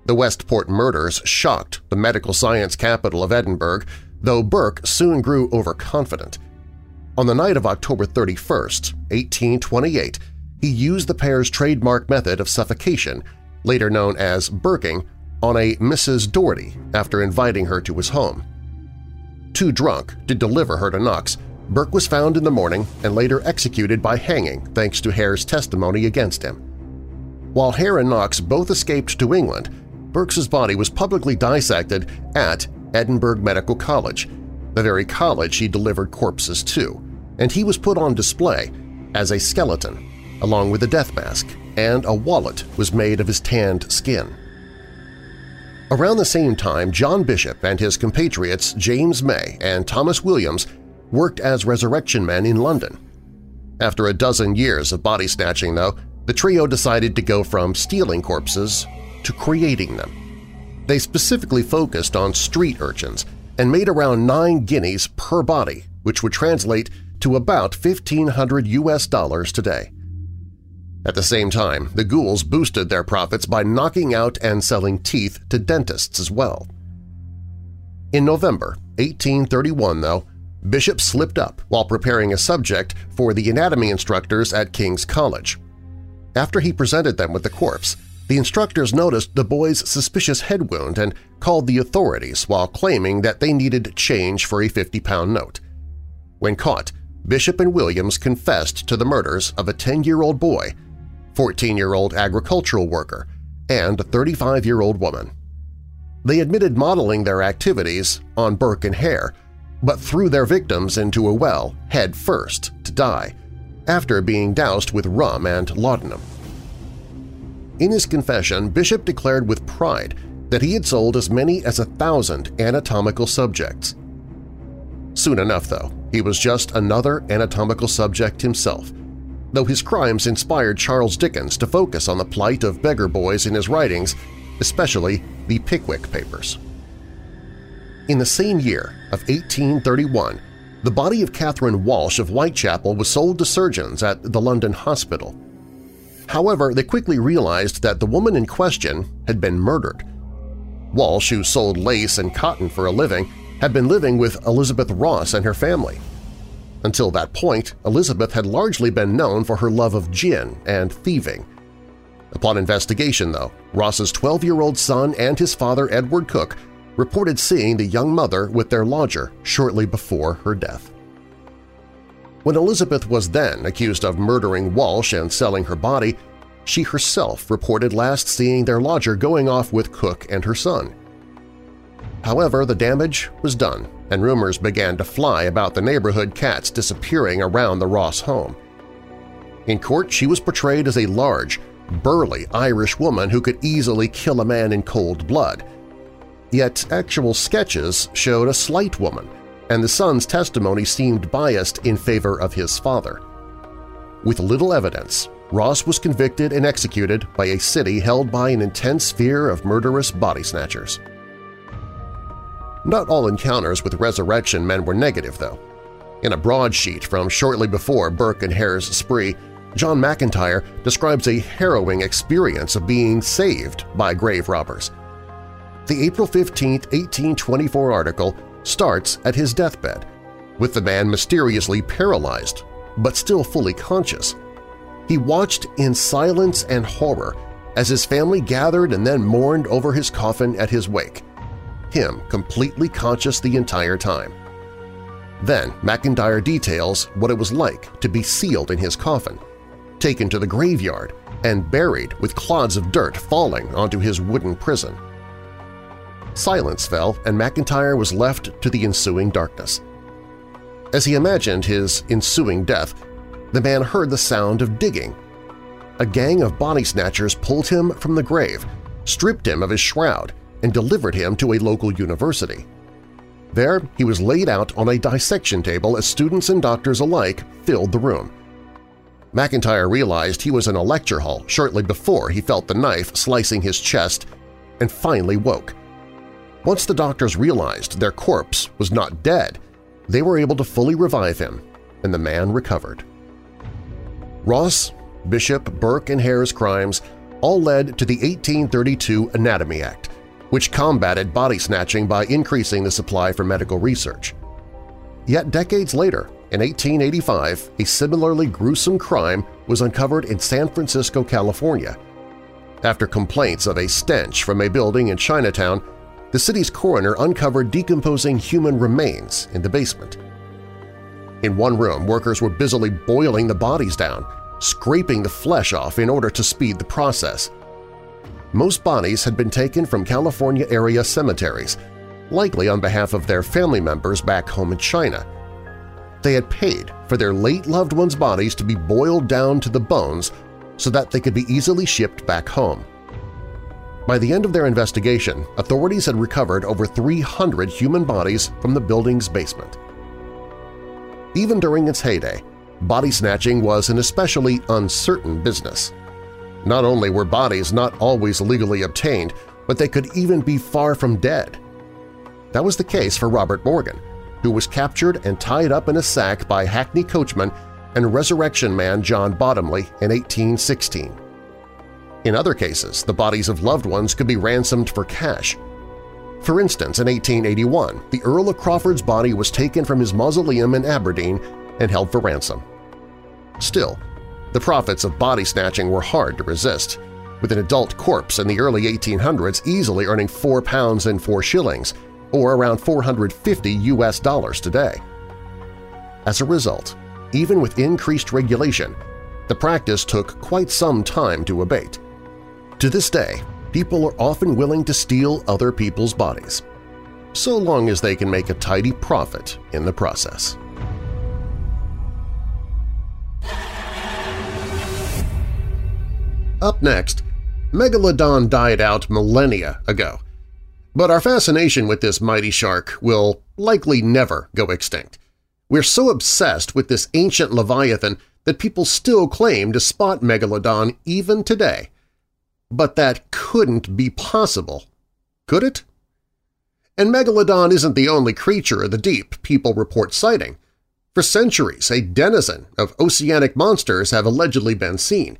The Westport murders shocked the medical science capital of Edinburgh, though Burke soon grew overconfident. On the night of October 31, 1828, he used the pair's trademark method of suffocation, later known as burking, on a Mrs. Doherty after inviting her to his home. too drunk to deliver her to Knox, Burke was found in the morning and later executed by hanging thanks to Hare's testimony against him. While Hare and Knox both escaped to England, Burke's body was publicly dissected at Edinburgh Medical College, the very college he delivered corpses to, and he was put on display as a skeleton, along with a death mask, and a wallet was made of his tanned skin. Around the same time, John Bishop and his compatriots James May and Thomas Williams worked as resurrection men in London. After a dozen years of body snatching, though, the trio decided to go from stealing corpses to creating them. They specifically focused on street urchins and made around nine guineas per body, which would translate to about 1,500 U.S. dollars today. At the same time, the ghouls boosted their profits by knocking out and selling teeth to dentists as well. In November 1831, though, Bishop slipped up while preparing a subject for the anatomy instructors at King's College. After he presented them with the corpse, the instructors noticed the boy's suspicious head wound and called the authorities while claiming that they needed change for a 50-pound note. When caught, Bishop and Williams confessed to the murders of a 10-year-old boy, 14-year-old agricultural worker, and a 35-year-old woman. They admitted modeling their activities on Burke and Hare, but threw their victims into a well head first to die, after being doused with rum and laudanum. In his confession, Bishop declared with pride that he had sold as many as a thousand anatomical subjects. Soon enough, though, he was just another anatomical subject himself, though his crimes inspired Charles Dickens to focus on the plight of beggar boys in his writings, especially the Pickwick Papers. In the same year of 1831, the body of Catherine Walsh of Whitechapel was sold to surgeons at the London Hospital. However, they quickly realized that the woman in question had been murdered. Walsh, who sold lace and cotton for a living, had been living with Elizabeth Ross and her family. Until that point, Elizabeth had largely been known for her love of gin and thieving. Upon investigation, though, Ross's 12-year-old son and his father, Edward Cook, reported seeing the young mother with their lodger shortly before her death. When Elizabeth was then accused of murdering Walsh and selling her body, she herself reported last seeing their lodger going off with Cook and her son. However, the damage was done, and rumors began to fly about the neighborhood cats disappearing around the Ross home. In court, she was portrayed as a large, burly Irish woman who could easily kill a man in cold blood, Yet actual sketches showed a slight woman, and the son's testimony seemed biased in favor of his father. With little evidence, Ross was convicted and executed by a city held by an intense fear of murderous body snatchers. Not all encounters with resurrection men were negative, though. In a broadsheet from shortly before Burke and Hare's spree, John McIntyre describes a harrowing experience of being saved by grave robbers – the April 15, 1824 article starts at his deathbed, with the man mysteriously paralyzed but still fully conscious. He watched in silence and horror as his family gathered and then mourned over his coffin at his wake, him completely conscious the entire time. Then McIntyre details what it was like to be sealed in his coffin, taken to the graveyard, and buried with clods of dirt falling onto his wooden prison. Silence fell, and McIntyre was left to the ensuing darkness. As he imagined his ensuing death, the man heard the sound of digging. A gang of body snatchers pulled him from the grave, stripped him of his shroud, and delivered him to a local university. There, he was laid out on a dissection table as students and doctors alike filled the room. McIntyre realized he was in a lecture hall shortly before he felt the knife slicing his chest and finally woke. Once the doctors realized their corpse was not dead, they were able to fully revive him, and the man recovered. Ross, Bishop, Burke, and Hare's crimes all led to the 1832 Anatomy Act, which combated body snatching by increasing the supply for medical research. Yet decades later, in 1885, a similarly gruesome crime was uncovered in San Francisco, California. After complaints of a stench from a building in Chinatown, the city's coroner uncovered decomposing human remains in the basement. In one room, workers were busily boiling the bodies down, scraping the flesh off in order to speed the process. Most bodies had been taken from California area cemeteries, likely on behalf of their family members back home in China. They had paid for their late loved ones' bodies to be boiled down to the bones so that they could be easily shipped back home. By the end of their investigation, authorities had recovered over 300 human bodies from the building's basement. Even during its heyday, body snatching was an especially uncertain business. Not only were bodies not always legally obtained, but they could even be far from dead. That was the case for Robert Morgan, who was captured and tied up in a sack by Hackney coachman and resurrection man John Bottomley in 1816. In other cases, the bodies of loved ones could be ransomed for cash. For instance, in 1881, the Earl of Crawford's body was taken from his mausoleum in Aberdeen and held for ransom. Still, the profits of body snatching were hard to resist, with an adult corpse in the early 1800s easily earning 4 pounds and 4 shillings, or around 450 US dollars today. As a result, even with increased regulation, the practice took quite some time to abate. To this day, people are often willing to steal other people's bodies, so long as they can make a tidy profit in the process. Up next, Megalodon died out millennia ago, but our fascination with this mighty shark will likely never go extinct. We're so obsessed with this ancient leviathan that people still claim to spot Megalodon even today. But that couldn't be possible, could it? And Megalodon isn't the only creature of the deep people report sighting. For centuries, a denizen of oceanic monsters have allegedly been seen.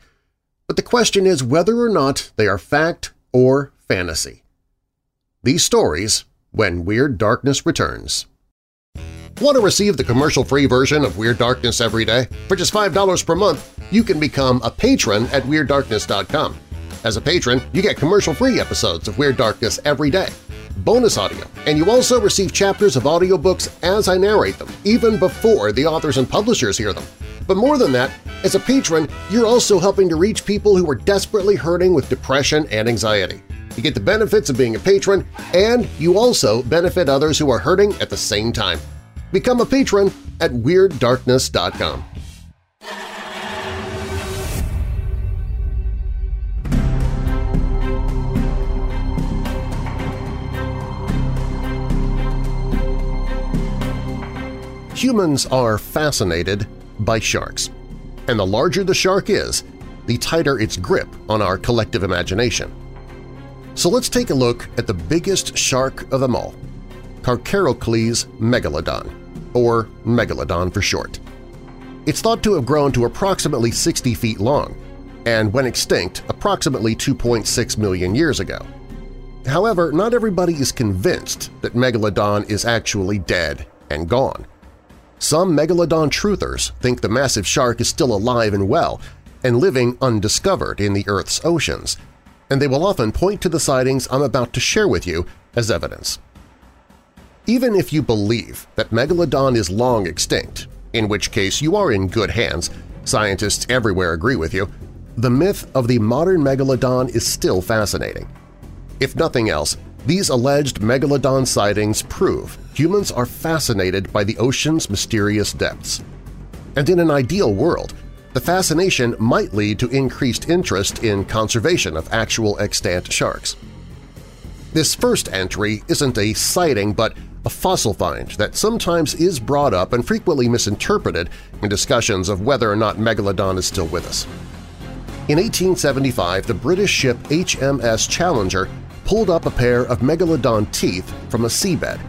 But the question is whether or not they are fact or fantasy. These stories when Weird Darkness returns. Want to receive the commercial-free version of Weird Darkness every day? For just $5 per month, you can become a patron at WeirdDarkness.com. As a patron, you get commercial-free episodes of Weird Darkness every day, bonus audio, and you also receive chapters of audiobooks as I narrate them, even before the authors and publishers hear them. But more than that, as a patron, you're also helping to reach people who are desperately hurting with depression and anxiety. You get the benefits of being a patron, and you also benefit others who are hurting at the same time. Become a patron at WeirdDarkness.com. Humans are fascinated by sharks, and the larger the shark is, the tighter its grip on our collective imagination. So let's take a look at the biggest shark of them all, Carcharocles megalodon, or megalodon for short. It's thought to have grown to approximately 60 feet long, and when extinct approximately 2.6 million years ago. However, not everybody is convinced that Megalodon is actually dead and gone. Some Megalodon truthers think the massive shark is still alive and well and living undiscovered in the Earth's oceans, and they will often point to the sightings I'm about to share with you as evidence. Even if you believe that Megalodon is long extinct, in which case you are in good hands, scientists everywhere agree with you, the myth of the modern Megalodon is still fascinating. If nothing else, these alleged Megalodon sightings prove humans are fascinated by the ocean's mysterious depths. And in an ideal world, the fascination might lead to increased interest in conservation of actual extant sharks. This first entry isn't a sighting but a fossil find that sometimes is brought up and frequently misinterpreted in discussions of whether or not Megalodon is still with us. In 1875, the British ship HMS Challenger pulled up a pair of Megalodon teeth from a seabed.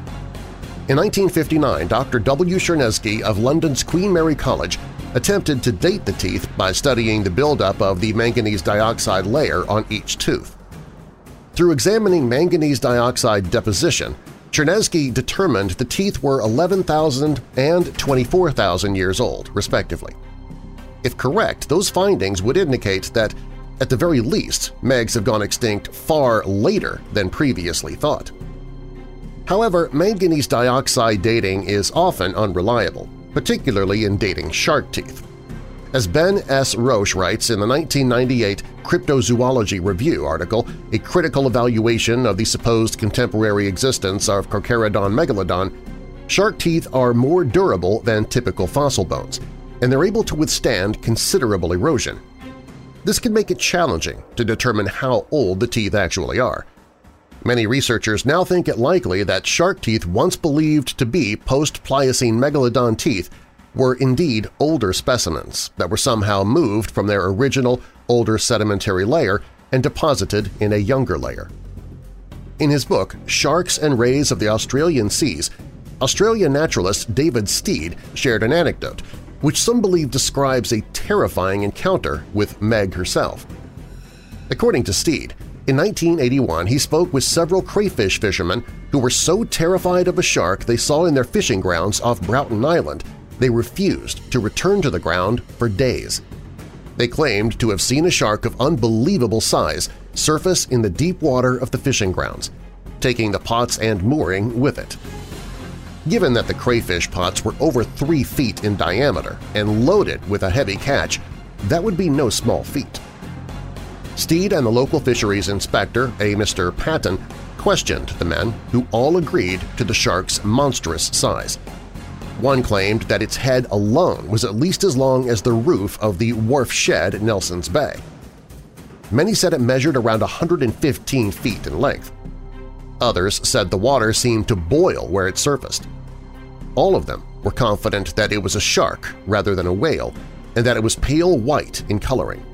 In 1959, Dr. W. Tschernezky of London's Queen Mary College attempted to date the teeth by studying the buildup of the manganese dioxide layer on each tooth. Through examining manganese dioxide deposition, Tschernezky determined the teeth were 11,000 and 24,000 years old, respectively. If correct, those findings would indicate that, at the very least, megs have gone extinct far later than previously thought. However, manganese dioxide dating is often unreliable, particularly in dating shark teeth. As Ben S. Roesch writes in the 1998 Cryptozoology Review article, a critical evaluation of the supposed contemporary existence of Carcharodon megalodon, shark teeth are more durable than typical fossil bones, and they're able to withstand considerable erosion. This can make it challenging to determine how old the teeth actually are. Many researchers now think it likely that shark teeth once believed to be post-Pliocene megalodon teeth were indeed older specimens that were somehow moved from their original older sedimentary layer and deposited in a younger layer. In his book Sharks and Rays of the Australian Seas, Australian naturalist David Stead shared an anecdote which some believe describes a terrifying encounter with Meg herself. According to Stead, in 1981 he spoke with several crayfish fishermen who were so terrified of a shark they saw in their fishing grounds off Broughton Island they refused to return to the ground for days. They claimed to have seen a shark of unbelievable size surface in the deep water of the fishing grounds, taking the pots and mooring with it. Given that the crayfish pots were over three feet in diameter and loaded with a heavy catch, that would be no small feat. Stead and the local fisheries inspector, a Mr. Patton, questioned the men, who all agreed to the shark's monstrous size. One claimed that its head alone was at least as long as the roof of the wharf shed at Nelson's Bay. Many said it measured around 115 feet in length. Others said the water seemed to boil where it surfaced. All of them were confident that it was a shark rather than a whale and that it was pale white in coloring.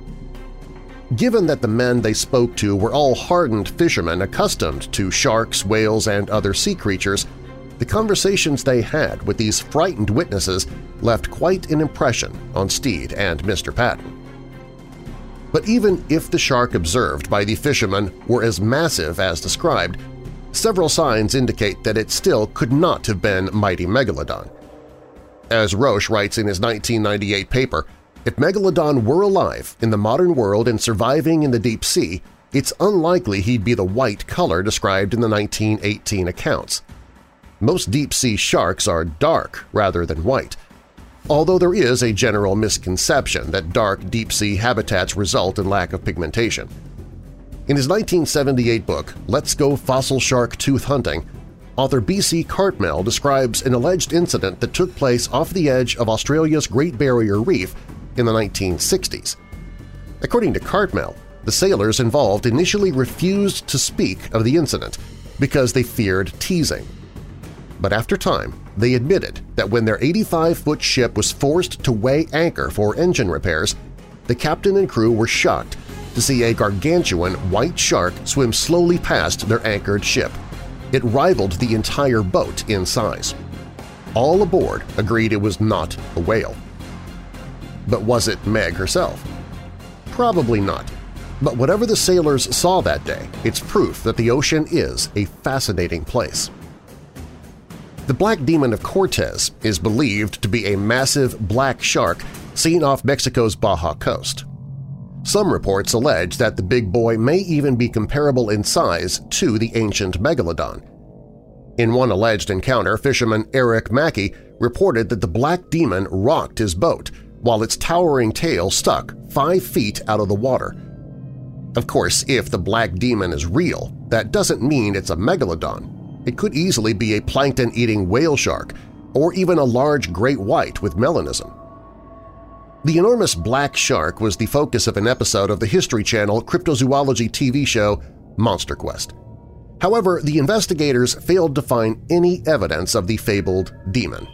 Given that the men they spoke to were all hardened fishermen accustomed to sharks, whales, and other sea creatures, the conversations they had with these frightened witnesses left quite an impression on Stead and Mr. Patton. But even if the shark observed by the fishermen were as massive as described, several signs indicate that it still could not have been Mighty Megalodon. As Roesch writes in his 1998 paper, if Megalodon were alive in the modern world and surviving in the deep sea, it's unlikely he'd be the white color described in the 1918 accounts. Most deep-sea sharks are dark rather than white, although there is a general misconception that dark deep-sea habitats result in lack of pigmentation. In his 1978 book, Let's Go Fossil Shark Tooth Hunting, author B.C. Cartmel describes an alleged incident that took place off the edge of Australia's Great Barrier Reef in the 1960s. According to Cartmel, the sailors involved initially refused to speak of the incident because they feared teasing but after time they admitted that when their 85-foot ship was forced to weigh anchor for engine repairs, the captain and crew were shocked to see a gargantuan white shark swim slowly past their anchored ship. It rivaled the entire boat in size. All aboard agreed it was not a whale. But was it Meg herself? Probably not. But whatever the sailors saw that day, it's proof that the ocean is a fascinating place. The Black Demon of Cortez is believed to be a massive black shark seen off Mexico's Baja coast. Some reports allege that the big boy may even be comparable in size to the ancient megalodon. In one alleged encounter, fisherman Eric Mackey reported that the black demon rocked his boat while its towering tail stuck five feet out of the water. Of course, if the black demon is real, that doesn't mean it's a megalodon. It could easily be a plankton-eating whale shark or even a large great white with melanism. The enormous black shark was the focus of an episode of the History Channel cryptozoology TV show Monster Quest. However, the investigators failed to find any evidence of the fabled demon.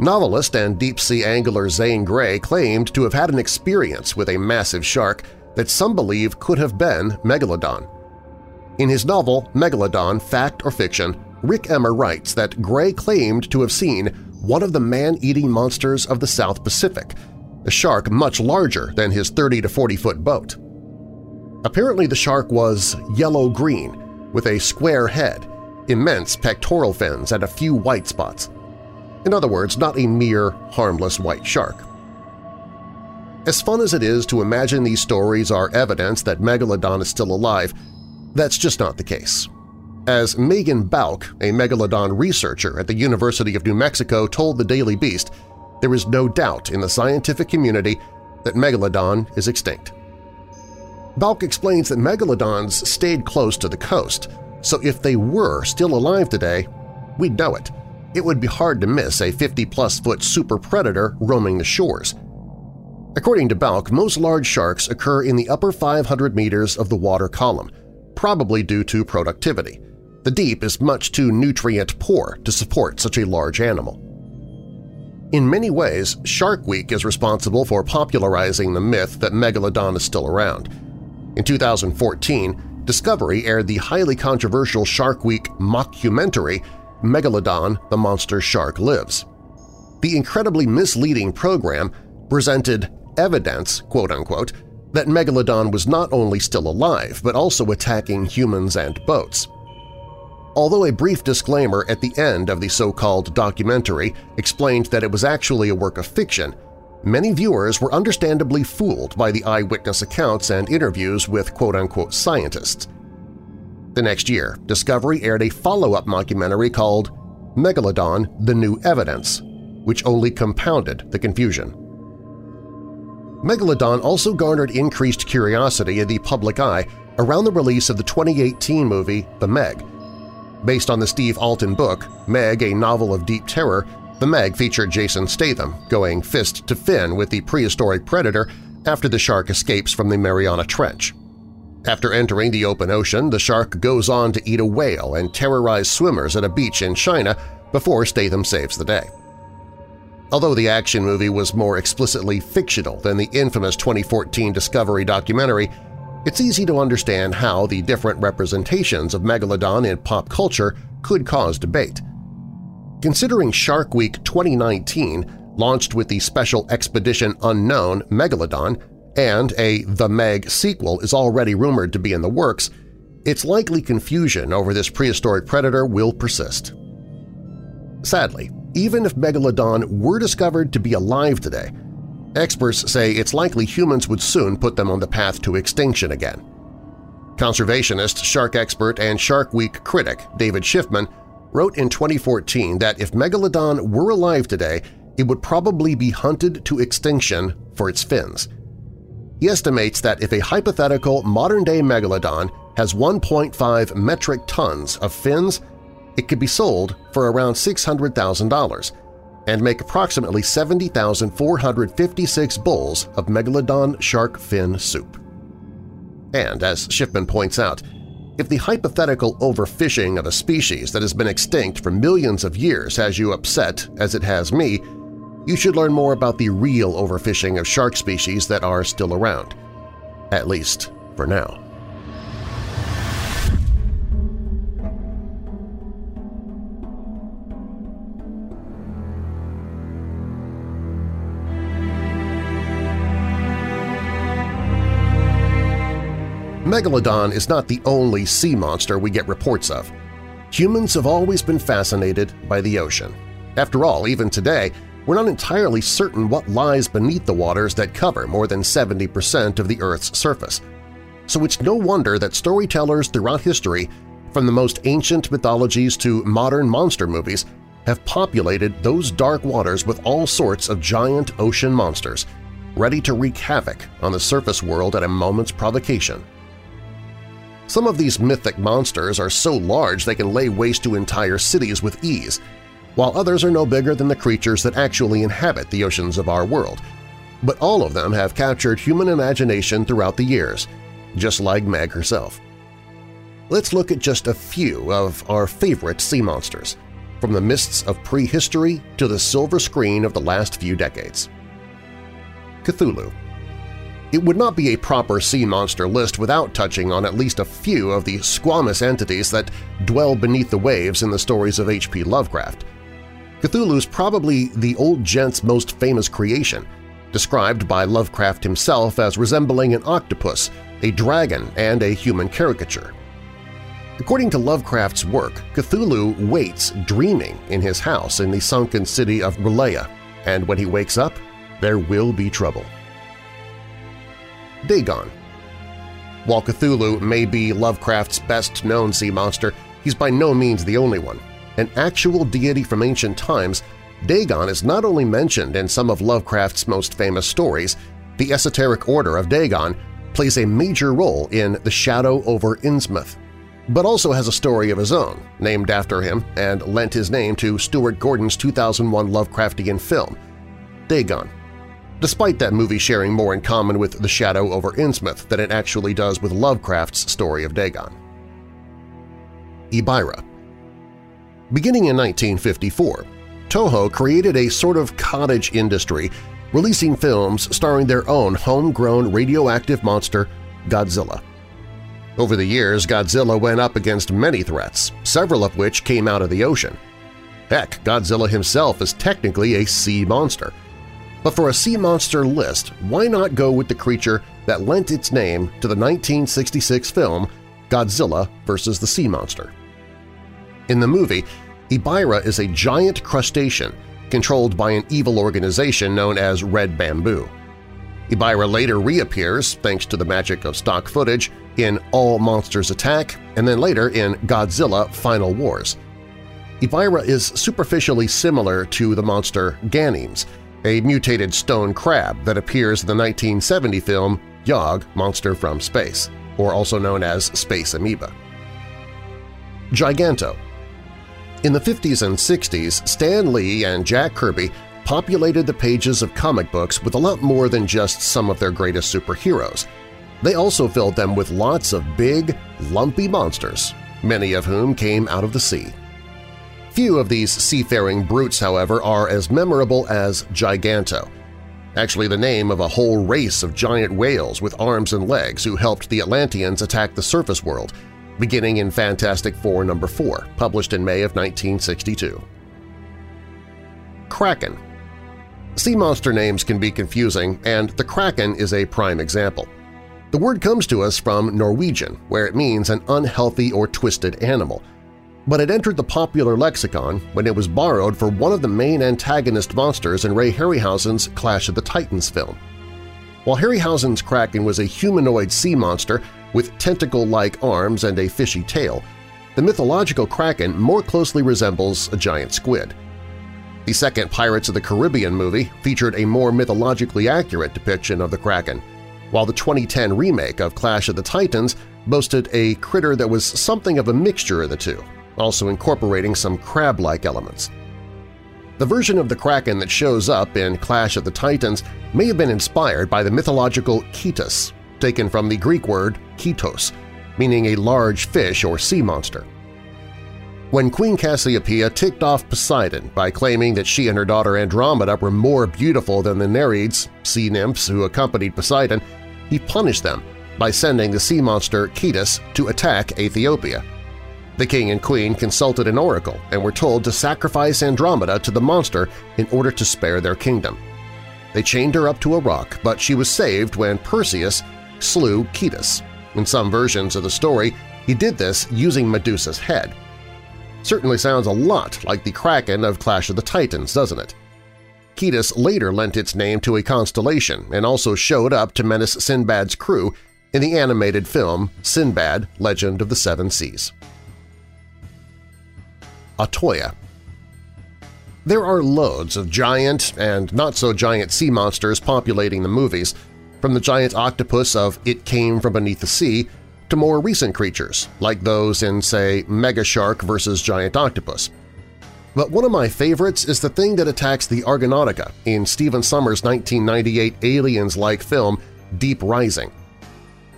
Novelist and deep-sea angler Zane Grey claimed to have had an experience with a massive shark that some believe could have been Megalodon. In his novel Megalodon, Fact or Fiction, Rick Emmer writes that Grey claimed to have seen one of the man-eating monsters of the South Pacific, a shark much larger than his 30 to 40-foot boat. Apparently the shark was yellow-green, with a square head, immense pectoral fins, and a few white spots. In other words, not a mere harmless white shark. As fun as it is to imagine these stories are evidence that Megalodon is still alive, that's just not the case. As Megan Balk, a megalodon researcher at the University of New Mexico, told the Daily Beast, there is no doubt in the scientific community that megalodon is extinct. Balk explains that megalodons stayed close to the coast, so if they were still alive today, we'd know it. It would be hard to miss a 50-plus foot super predator roaming the shores. According to Balk, most large sharks occur in the upper 500 meters of the water column, probably due to productivity. The deep is much too nutrient-poor to support such a large animal. In many ways, Shark Week is responsible for popularizing the myth that Megalodon is still around. In 2014, Discovery aired the highly controversial Shark Week mockumentary Megalodon – The Monster Shark Lives. The incredibly misleading program presented evidence, quote-unquote, that Megalodon was not only still alive but also attacking humans and boats. Although a brief disclaimer at the end of the so-called documentary explained that it was actually a work of fiction, many viewers were understandably fooled by the eyewitness accounts and interviews with quote-unquote scientists. The next year, Discovery aired a follow-up documentary called Megalodon – The New Evidence, which only compounded the confusion. Megalodon also garnered increased curiosity in the public eye around the release of the 2018 movie The Meg. Based on the Steve Alten book, Meg, a novel of deep terror, The Meg featured Jason Statham going fist to fin with the prehistoric predator after the shark escapes from the Mariana Trench. After entering the open ocean, the shark goes on to eat a whale and terrorize swimmers at a beach in China before Statham saves the day. Although the action movie was more explicitly fictional than the infamous 2014 Discovery documentary, it's easy to understand how the different representations of Megalodon in pop culture could cause debate. Considering Shark Week 2019 launched with the special Expedition Unknown Megalodon and a The Meg sequel is already rumored to be in the works, it's likely confusion over this prehistoric predator will persist. Sadly, even if Megalodon were discovered to be alive today, experts say it's likely humans would soon put them on the path to extinction again. Conservationist, shark expert, and Shark Week critic David Shiffman wrote in 2014 that if Megalodon were alive today, it would probably be hunted to extinction for its fins. He estimates that if a hypothetical modern-day Megalodon has 1.5 metric tons of fins, it could be sold for around $600,000 and make approximately 70,456 bowls of Megalodon shark fin soup. And as Shiffman points out, if the hypothetical overfishing of a species that has been extinct for millions of years has you upset, as it has me, you should learn more about the real overfishing of shark species that are still around. At least for now. Megalodon is not the only sea monster we get reports of. Humans have always been fascinated by the ocean. After all, even today, we're not entirely certain what lies beneath the waters that cover more than 70% of the Earth's surface. So it's no wonder that storytellers throughout history, from the most ancient mythologies to modern monster movies, have populated those dark waters with all sorts of giant ocean monsters, ready to wreak havoc on the surface world at a moment's provocation. Some of these mythic monsters are so large they can lay waste to entire cities with ease, while others are no bigger than the creatures that actually inhabit the oceans of our world. But all of them have captured human imagination throughout the years, just like Meg herself. Let's look at just a few of our favorite sea monsters, from the mists of prehistory to the silver screen of the last few decades. Cthulhu it would not be a proper sea monster list without touching on at least a few of the squamous entities that dwell beneath the waves in the stories of H.P. Lovecraft. Cthulhu's probably the old gent's most famous creation, described by Lovecraft himself as resembling an octopus, a dragon, and a human caricature. According to Lovecraft's work, Cthulhu waits dreaming in his house in the sunken city of R'lyeh, and when he wakes up, there will be trouble. Dagon. While Cthulhu may be Lovecraft's best-known sea monster, he's by no means the only one. An actual deity from ancient times, Dagon is not only mentioned in some of Lovecraft's most famous stories, the esoteric order of Dagon plays a major role in The Shadow over Innsmouth, but also has a story of his own, named after him and lent his name to Stuart Gordon's 2001 Lovecraftian film, Dagon. Despite that movie sharing more in common with The Shadow over Innsmouth than it actually does with Lovecraft's story of Dagon. Ebirah Beginning in 1954, Toho created a sort of cottage industry releasing films starring their own homegrown radioactive monster, Godzilla. Over the years, Godzilla went up against many threats, several of which came out of the ocean. Heck, Godzilla himself is technically a sea monster. But for a sea monster list, why not go with the creature that lent its name to the 1966 film Godzilla vs. the Sea Monster? In the movie, Ebirah is a giant crustacean controlled by an evil organization known as Red Bamboo. Ebirah later reappears, thanks to the magic of stock footage, in All Monsters Attack and then later in Godzilla Final Wars. Ebirah is superficially similar to the monster Ganimes, a mutated stone crab that appears in the 1970 film Yog – Monster from Space, or also known as Space Amoeba. Giganto In the 50s and 60s, Stan Lee and Jack Kirby populated the pages of comic books with a lot more than just some of their greatest superheroes. They also filled them with lots of big, lumpy monsters, many of whom came out of the sea. Few of these seafaring brutes, however, are as memorable as Giganto, actually the name of a whole race of giant whales with arms and legs who helped the Atlanteans attack the surface world, beginning in Fantastic Four No. 4, published in May of 1962. Kraken Sea monster names can be confusing, and the Kraken is a prime example. The word comes to us from Norwegian, where it means an unhealthy or twisted animal, but it entered the popular lexicon when it was borrowed for one of the main antagonist monsters in Ray Harryhausen's Clash of the Titans film. While Harryhausen's Kraken was a humanoid sea monster with tentacle-like arms and a fishy tail, the mythological Kraken more closely resembles a giant squid. The second Pirates of the Caribbean movie featured a more mythologically accurate depiction of the Kraken, while the 2010 remake of Clash of the Titans boasted a critter that was something of a mixture of the two, also incorporating some crab-like elements. The version of the Kraken that shows up in Clash of the Titans may have been inspired by the mythological Ketus, taken from the Greek word ketos, meaning a large fish or sea monster. When Queen Cassiopeia ticked off Poseidon by claiming that she and her daughter Andromeda were more beautiful than the Nereids, sea nymphs who accompanied Poseidon, he punished them by sending the sea monster Ketus to attack Ethiopia. The king and queen consulted an oracle and were told to sacrifice Andromeda to the monster in order to spare their kingdom. They chained her up to a rock, but she was saved when Perseus slew Ketus. In some versions of the story, he did this using Medusa's head – Certainly sounds a lot like the Kraken of Clash of the Titans, doesn't it? Ketus later lent its name to a constellation and also showed up to menace Sinbad's crew in the animated film Sinbad – Legend of the Seven Seas. Ottoia There are loads of giant and not-so-giant sea monsters populating the movies, from the giant octopus of It Came From Beneath the Sea to more recent creatures, like those in, say, Mega Shark vs. Giant Octopus. But one of my favorites is the thing that attacks the Argonautica in Stephen Sommers' 1998 Aliens-like film Deep Rising.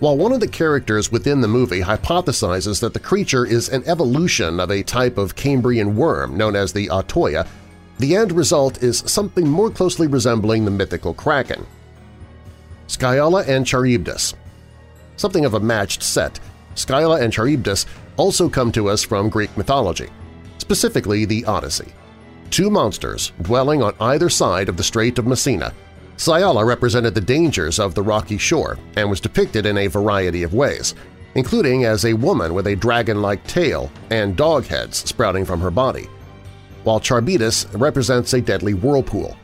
While one of the characters within the movie hypothesizes that the creature is an evolution of a type of Cambrian worm known as the Ottoia, the end result is something more closely resembling the mythical Kraken. Scylla and Charybdis something of a matched set, Scylla and Charybdis also come to us from Greek mythology, specifically the Odyssey. Two monsters dwelling on either side of the Strait of Messina, Scylla represented the dangers of the rocky shore and was depicted in a variety of ways, including as a woman with a dragon-like tail and dog heads sprouting from her body, while Charybdis represents a deadly whirlpool.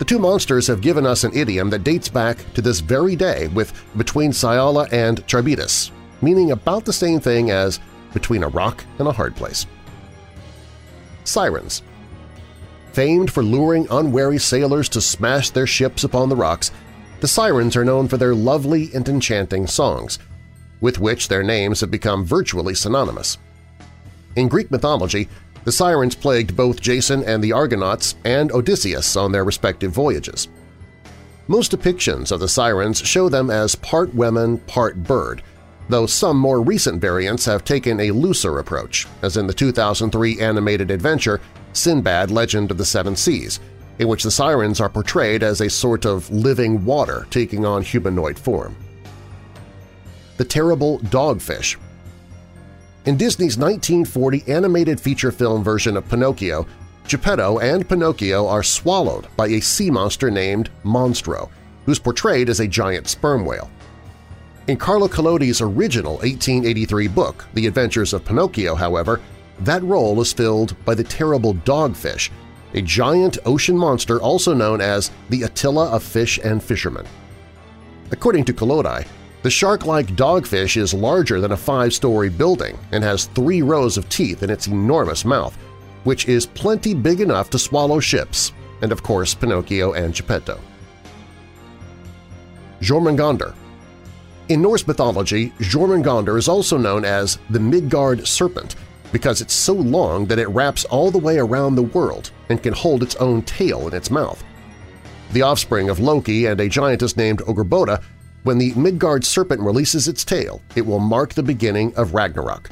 The two monsters have given us an idiom that dates back to this very day with between Scylla and Charybdis, meaning about the same thing as between a rock and a hard place. Sirens Famed for luring unwary sailors to smash their ships upon the rocks, the sirens are known for their lovely and enchanting songs, with which their names have become virtually synonymous. In Greek mythology, the sirens plagued both Jason and the Argonauts and Odysseus on their respective voyages. Most depictions of the sirens show them as part women, part bird, though some more recent variants have taken a looser approach, as in the 2003 animated adventure Sinbad Legend of the Seven Seas, in which the sirens are portrayed as a sort of living water taking on humanoid form. The Terrible Dogfish In Disney's 1940 animated feature film version of Pinocchio, Geppetto and Pinocchio are swallowed by a sea monster named Monstro, who's portrayed as a giant sperm whale. In Carlo Collodi's original 1883 book, The Adventures of Pinocchio, however, that role is filled by the terrible dogfish, a giant ocean monster also known as the Attila of Fish and Fishermen. According to Collodi, the shark-like dogfish is larger than a five-story building and has three rows of teeth in its enormous mouth, which is plenty big enough to swallow ships, and of course Pinocchio and Geppetto. Jormungandr In Norse mythology, Jormungandr is also known as the Midgard Serpent because it's so long that it wraps all the way around the world and can hold its own tail in its mouth. The offspring of Loki and a giantess named Angrboda, when the Midgard serpent releases its tail, it will mark the beginning of Ragnarok.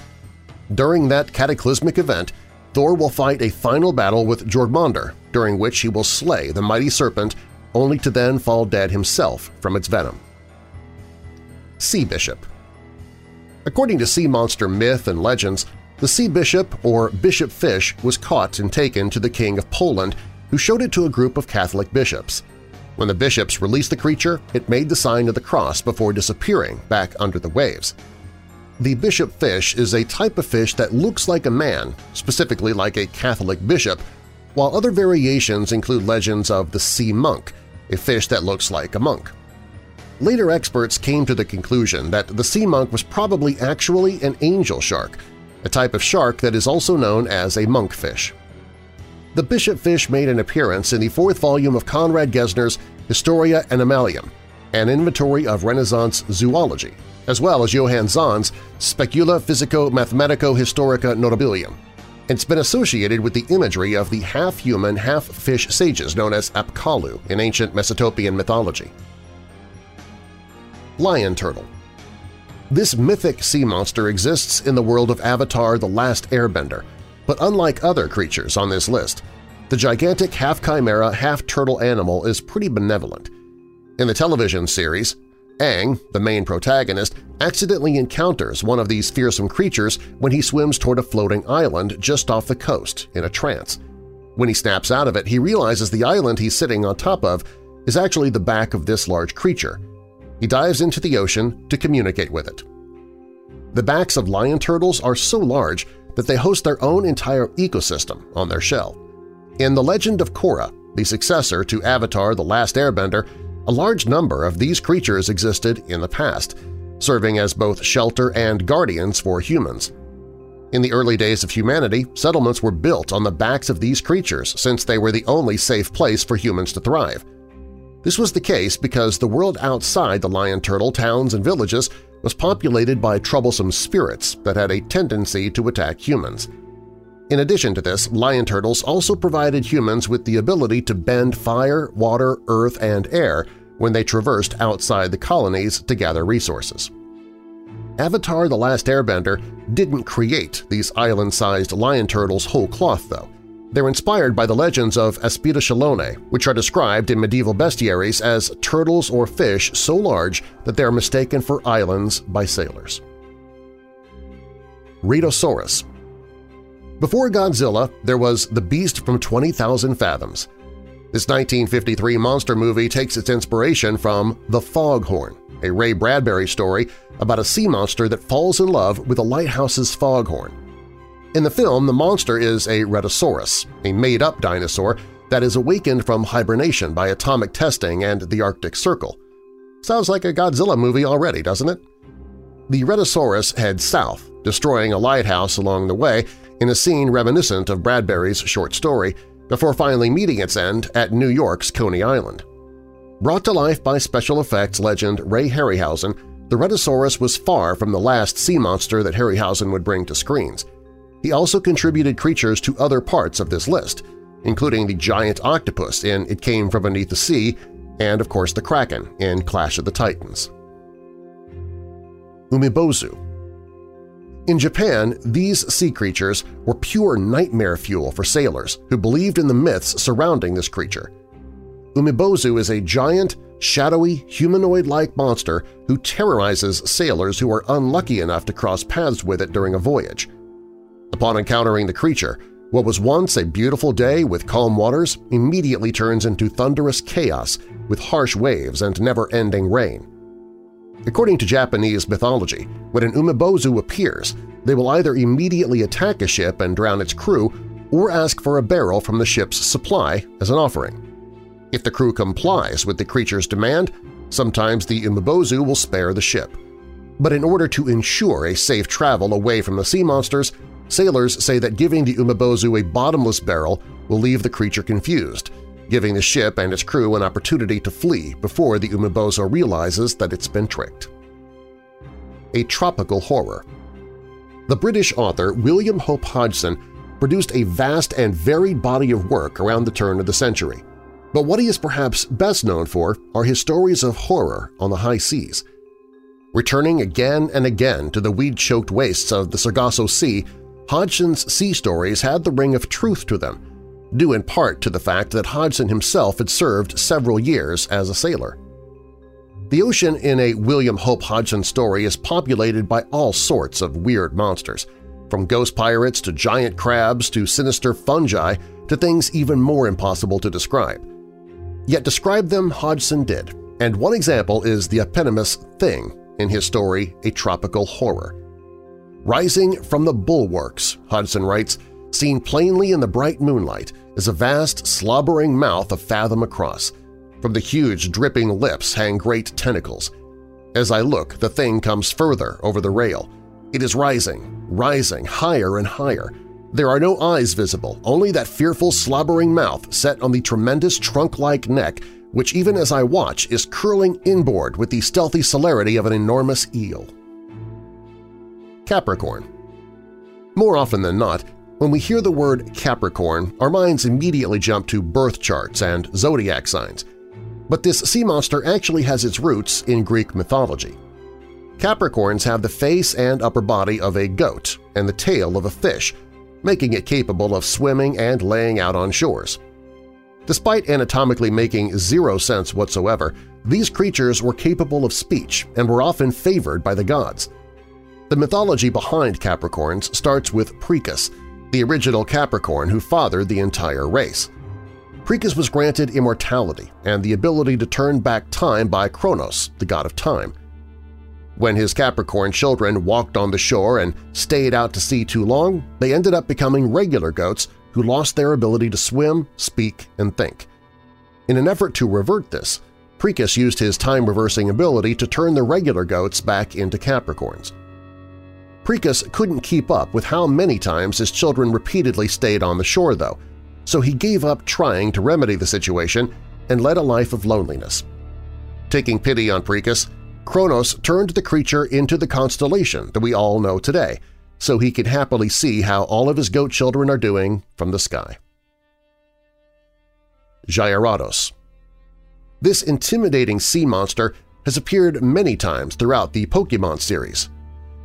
During that cataclysmic event, Thor will fight a final battle with Jormungandr, during which he will slay the mighty serpent only to then fall dead himself from its venom. Sea Bishop According to sea monster myth and legends, the sea bishop, or bishop fish, was caught and taken to the King of Poland, who showed it to a group of Catholic bishops. When the bishops released the creature, it made the sign of the cross before disappearing back under the waves. The bishop fish is a type of fish that looks like a man, specifically like a Catholic bishop, while other variations include legends of the sea monk, a fish that looks like a monk. Later experts came to the conclusion that the sea monk was probably actually an angel shark, a type of shark that is also known as a monkfish. The bishop fish made an appearance in the fourth volume of Conrad Gesner's Historia Animalium, an inventory of Renaissance zoology, as well as Johann Zahn's Specula Physico-Mathematico-Historica Notabilium. It's been associated with the imagery of the half-human, half-fish sages known as Apkallu in ancient Mesopotamian mythology. Lion Turtle this mythic sea monster exists in the world of Avatar The Last Airbender, but unlike other creatures on this list, the gigantic half-chimera, half-turtle animal is pretty benevolent. In the television series, Aang, the main protagonist, accidentally encounters one of these fearsome creatures when he swims toward a floating island just off the coast in a trance. When he snaps out of it, he realizes the island he's sitting on top of is actually the back of this large creature, he dives into the ocean to communicate with it. The backs of lion turtles are so large that they host their own entire ecosystem on their shell. In The Legend of Korra, the successor to Avatar The Last Airbender, a large number of these creatures existed in the past, serving as both shelter and guardians for humans. In the early days of humanity, settlements were built on the backs of these creatures since they were the only safe place for humans to thrive. This was the case because the world outside the lion turtle towns and villages was populated by troublesome spirits that had a tendency to attack humans. In addition to this, lion turtles also provided humans with the ability to bend fire, water, earth, and air when they traversed outside the colonies to gather resources. Avatar The Last Airbender didn't create these island-sized lion turtles whole cloth, though. They're inspired by the legends of Aspidochelone, which are described in medieval bestiaries as turtles or fish so large that they are mistaken for islands by sailors. Rhedosaurus Before Godzilla, there was the beast from 20,000 Fathoms. This 1953 monster movie takes its inspiration from The Foghorn, a Ray Bradbury story about a sea monster that falls in love with a lighthouse's foghorn. In the film, the monster is a Rhedosaurus, a made-up dinosaur that is awakened from hibernation by atomic testing and the Arctic Circle. Sounds like a Godzilla movie already, doesn't it? The Rhedosaurus heads south, destroying a lighthouse along the way in a scene reminiscent of Bradbury's short story, before finally meeting its end at New York's Coney Island. Brought to life by special effects legend Ray Harryhausen, the Rhedosaurus was far from the last sea monster that Harryhausen would bring to screens. He also contributed creatures to other parts of this list, including the giant octopus in It Came From Beneath the Sea and, of course, the Kraken in Clash of the Titans. Umibozu In Japan, these sea creatures were pure nightmare fuel for sailors who believed in the myths surrounding this creature. Umibozu is a giant, shadowy, humanoid-like monster who terrorizes sailors who are unlucky enough to cross paths with it during a voyage. Upon encountering the creature, what was once a beautiful day with calm waters immediately turns into thunderous chaos with harsh waves and never-ending rain. According to Japanese mythology, when an umibozu appears, they will either immediately attack a ship and drown its crew or ask for a barrel from the ship's supply as an offering. If the crew complies with the creature's demand, sometimes the umibozu will spare the ship. But in order to ensure a safe travel away from the sea monsters, sailors say that giving the umibozu a bottomless barrel will leave the creature confused, giving the ship and its crew an opportunity to flee before the umibozu realizes that it's been tricked. A Tropical Horror The British author William Hope Hodgson produced a vast and varied body of work around the turn of the century. But what he is perhaps best known for are his stories of horror on the high seas. Returning again and again to the weed-choked wastes of the Sargasso Sea, Hodgson's sea stories had the ring of truth to them, due in part to the fact that Hodgson himself had served several years as a sailor. The ocean in a William Hope Hodgson story is populated by all sorts of weird monsters, from ghost pirates to giant crabs to sinister fungi to things even more impossible to describe. Yet describe them Hodgson did, and one example is the eponymous Thing in his story A Tropical Horror. Rising from the bulwarks, Hodgson writes, seen plainly in the bright moonlight is a vast, slobbering mouth a fathom across. From the huge, dripping lips hang great tentacles. As I look, the thing comes further over the rail. It is rising, rising, higher and higher. There are no eyes visible, only that fearful, slobbering mouth set on the tremendous trunk-like neck which even as I watch is curling inboard with the stealthy celerity of an enormous eel. Capricorn More often than not, when we hear the word Capricorn, our minds immediately jump to birth charts and zodiac signs. But this sea monster actually has its roots in Greek mythology. Capricorns have the face and upper body of a goat and the tail of a fish, making it capable of swimming and laying out on shores. Despite anatomically making zero sense whatsoever, these creatures were capable of speech and were often favored by the gods. The mythology behind Capricorns starts with Pricus, the original Capricorn who fathered the entire race. Pricus was granted immortality and the ability to turn back time by Kronos, the god of time. When his Capricorn children walked on the shore and stayed out to sea too long, they ended up becoming regular goats who lost their ability to swim, speak, and think. In an effort to revert this, Pricus used his time-reversing ability to turn the regular goats back into Capricorns. Pricus couldn't keep up with how many times his children repeatedly stayed on the shore, though, so he gave up trying to remedy the situation and led a life of loneliness. Taking pity on Pricus, Kronos turned the creature into the constellation that we all know today, so he could happily see how all of his goat children are doing from the sky. Gyarados This intimidating sea monster has appeared many times throughout the Pokemon series.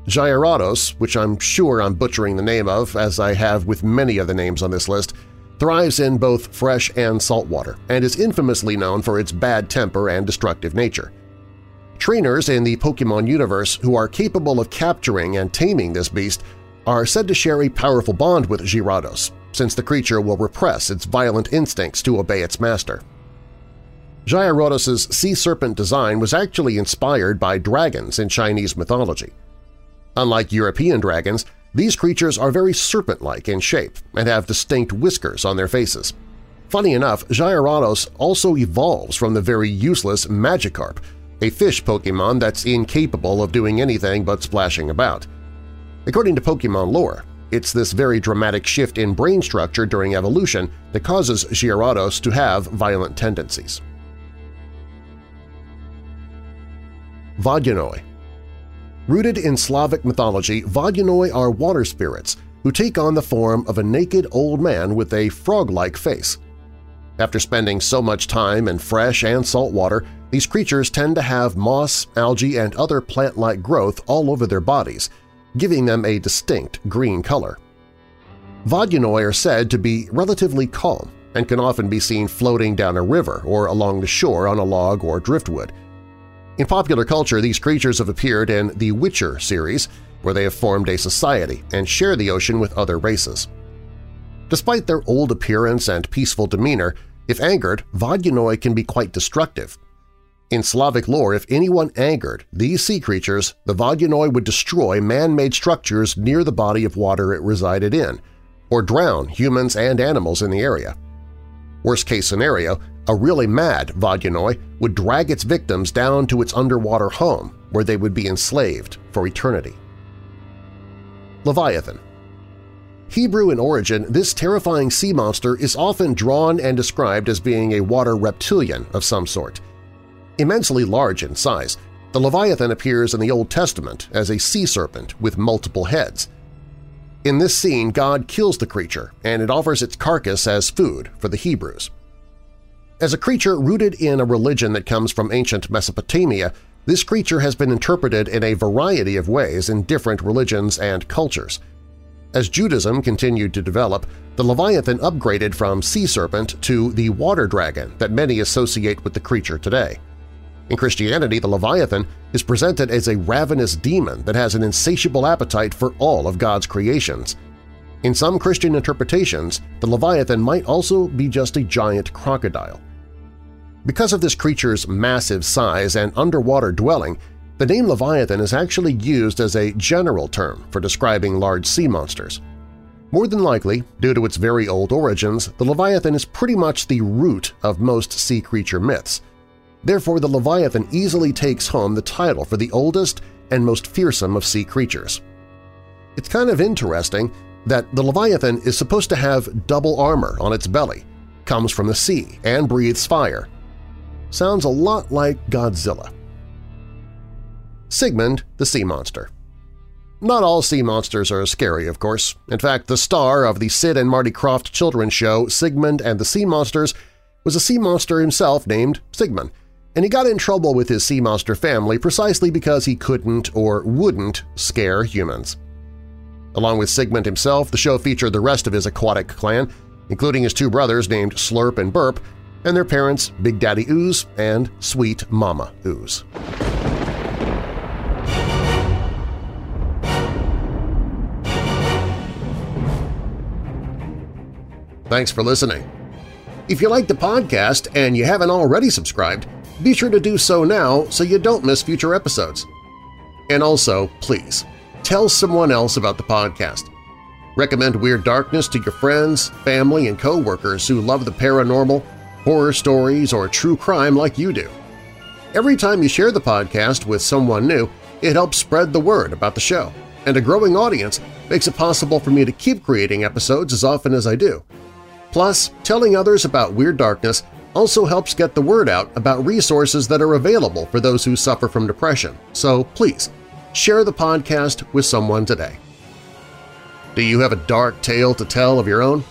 Gyarados, which I'm sure I'm butchering the name of as I have with many of the names on this list, thrives in both fresh and salt water and is infamously known for its bad temper and destructive nature. Trainers in the Pokemon universe who are capable of capturing and taming this beast are said to share a powerful bond with Gyarados, since the creature will repress its violent instincts to obey its master. Gyarados' sea serpent design was actually inspired by dragons in Chinese mythology. Unlike European dragons, these creatures are very serpent-like in shape and have distinct whiskers on their faces. Funny enough, Gyarados also evolves from the very useless Magikarp, a fish Pokemon that's incapable of doing anything but splashing about. According to Pokemon lore, it's this very dramatic shift in brain structure during evolution that causes Gyarados to have violent tendencies. Vodyanoi Rooted in Slavic mythology, Vodyanoi are water spirits who take on the form of a naked old man with a frog-like face. After spending so much time in fresh and salt water, these creatures tend to have moss, algae, and other plant-like growth all over their bodies, giving them a distinct green color. Vodyanoi are said to be relatively calm and can often be seen floating down a river or along the shore on a log or driftwood. In popular culture, these creatures have appeared in the Witcher series, where they have formed a society and share the ocean with other races. Despite their old appearance and peaceful demeanor, if angered, Vodyanoi can be quite destructive. In Slavic lore, if anyone angered these sea creatures, the Vodyanoi would destroy man-made structures near the body of water it resided in, or drown humans and animals in the area. Worst-case scenario, a really mad Vodyanoi would drag its victims down to its underwater home where they would be enslaved for eternity. Leviathan Hebrew in origin, this terrifying sea monster is often drawn and described as being a water reptilian of some sort. Immensely large in size, the Leviathan appears in the Old Testament as a sea serpent with multiple heads. In this scene, God kills the creature, and it offers its carcass as food for the Hebrews. As a creature rooted in a religion that comes from ancient Mesopotamia, this creature has been interpreted in a variety of ways in different religions and cultures. As Judaism continued to develop, the Leviathan upgraded from sea serpent to the water dragon that many associate with the creature today. In Christianity, the Leviathan is presented as a ravenous demon that has an insatiable appetite for all of God's creations. In some Christian interpretations, the Leviathan might also be just a giant crocodile. Because of this creature's massive size and underwater dwelling, the name Leviathan is actually used as a general term for describing large sea monsters. More than likely, due to its very old origins, the Leviathan is pretty much the root of most sea creature myths. Therefore, the Leviathan easily takes home the title for the oldest and most fearsome of sea creatures. It's kind of interesting that the Leviathan is supposed to have double armor on its belly, comes from the sea, and breathes fire, sounds a lot like Godzilla. Sigmund the Sea Monster Not all sea monsters are scary, of course. In fact, the star of the Sid and Marty Krofft children's show Sigmund and the Sea Monsters was a sea monster himself named Sigmund, and he got in trouble with his sea monster family precisely because he couldn't or wouldn't scare humans. Along with Sigmund himself, the show featured the rest of his aquatic clan, including his two brothers named Slurp and Burp, and their parents Big Daddy Ooze and Sweet Mama Ooze. Thanks for listening. If you like the podcast and you haven't already subscribed, be sure to do so now so you don't miss future episodes. And also, please, tell someone else about the podcast. Recommend Weird Darkness to your friends, family, and coworkers who love the paranormal horror stories, or true crime like you do. Every time you share the podcast with someone new, it helps spread the word about the show, and a growing audience makes it possible for me to keep creating episodes as often as I do. Plus, telling others about Weird Darkness also helps get the word out about resources that are available for those who suffer from depression, so please, share the podcast with someone today. Do you have a dark tale to tell of your own?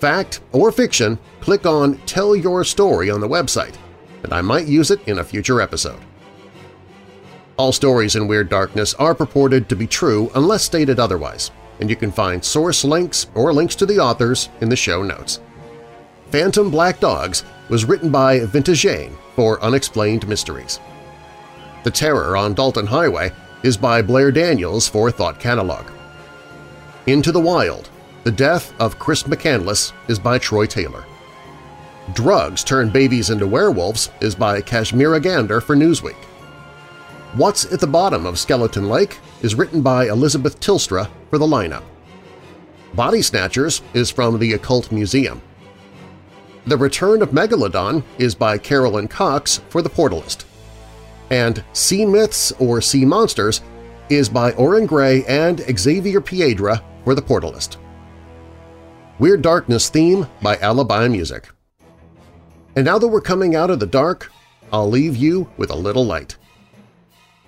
Fact or fiction, click on Tell Your Story on the website, and I might use it in a future episode. All stories in Weird Darkness are purported to be true unless stated otherwise, and you can find source links or links to the authors in the show notes. Phantom Black Dogs was written by Vintagane for Unexplained Mysteries. The Terror on Dalton Highway is by Blair Daniels for Thought Catalog. Into the Wild the Death of Chris McCandless is by Troy Taylor. Drugs Turn Babies into Werewolves is by Kashmira Gander for Newsweek. What's at the Bottom of Skeleton Lake is written by Elizabeth Tilstra for the lineup. Body Snatchers is from the Occult Museum. The Return of Megalodon is by Carolyn Cox for The Portalist. And Sea Myths or Sea Monsters is by Orrin Grey and Xavier Piedra for The Portalist. Weird Darkness theme by Alibi Music. And now that we're coming out of the dark, I'll leave you with a little light.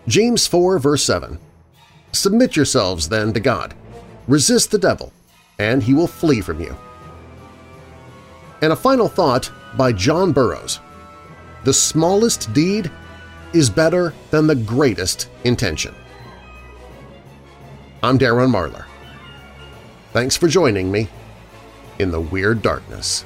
James 4 verse 7 Submit yourselves then to God, resist the devil, and he will flee from you. And a final thought by John Burroughs. The smallest deed is better than the greatest intention. I'm Darren Marlar. Thanks for joining me in the Weird Darkness.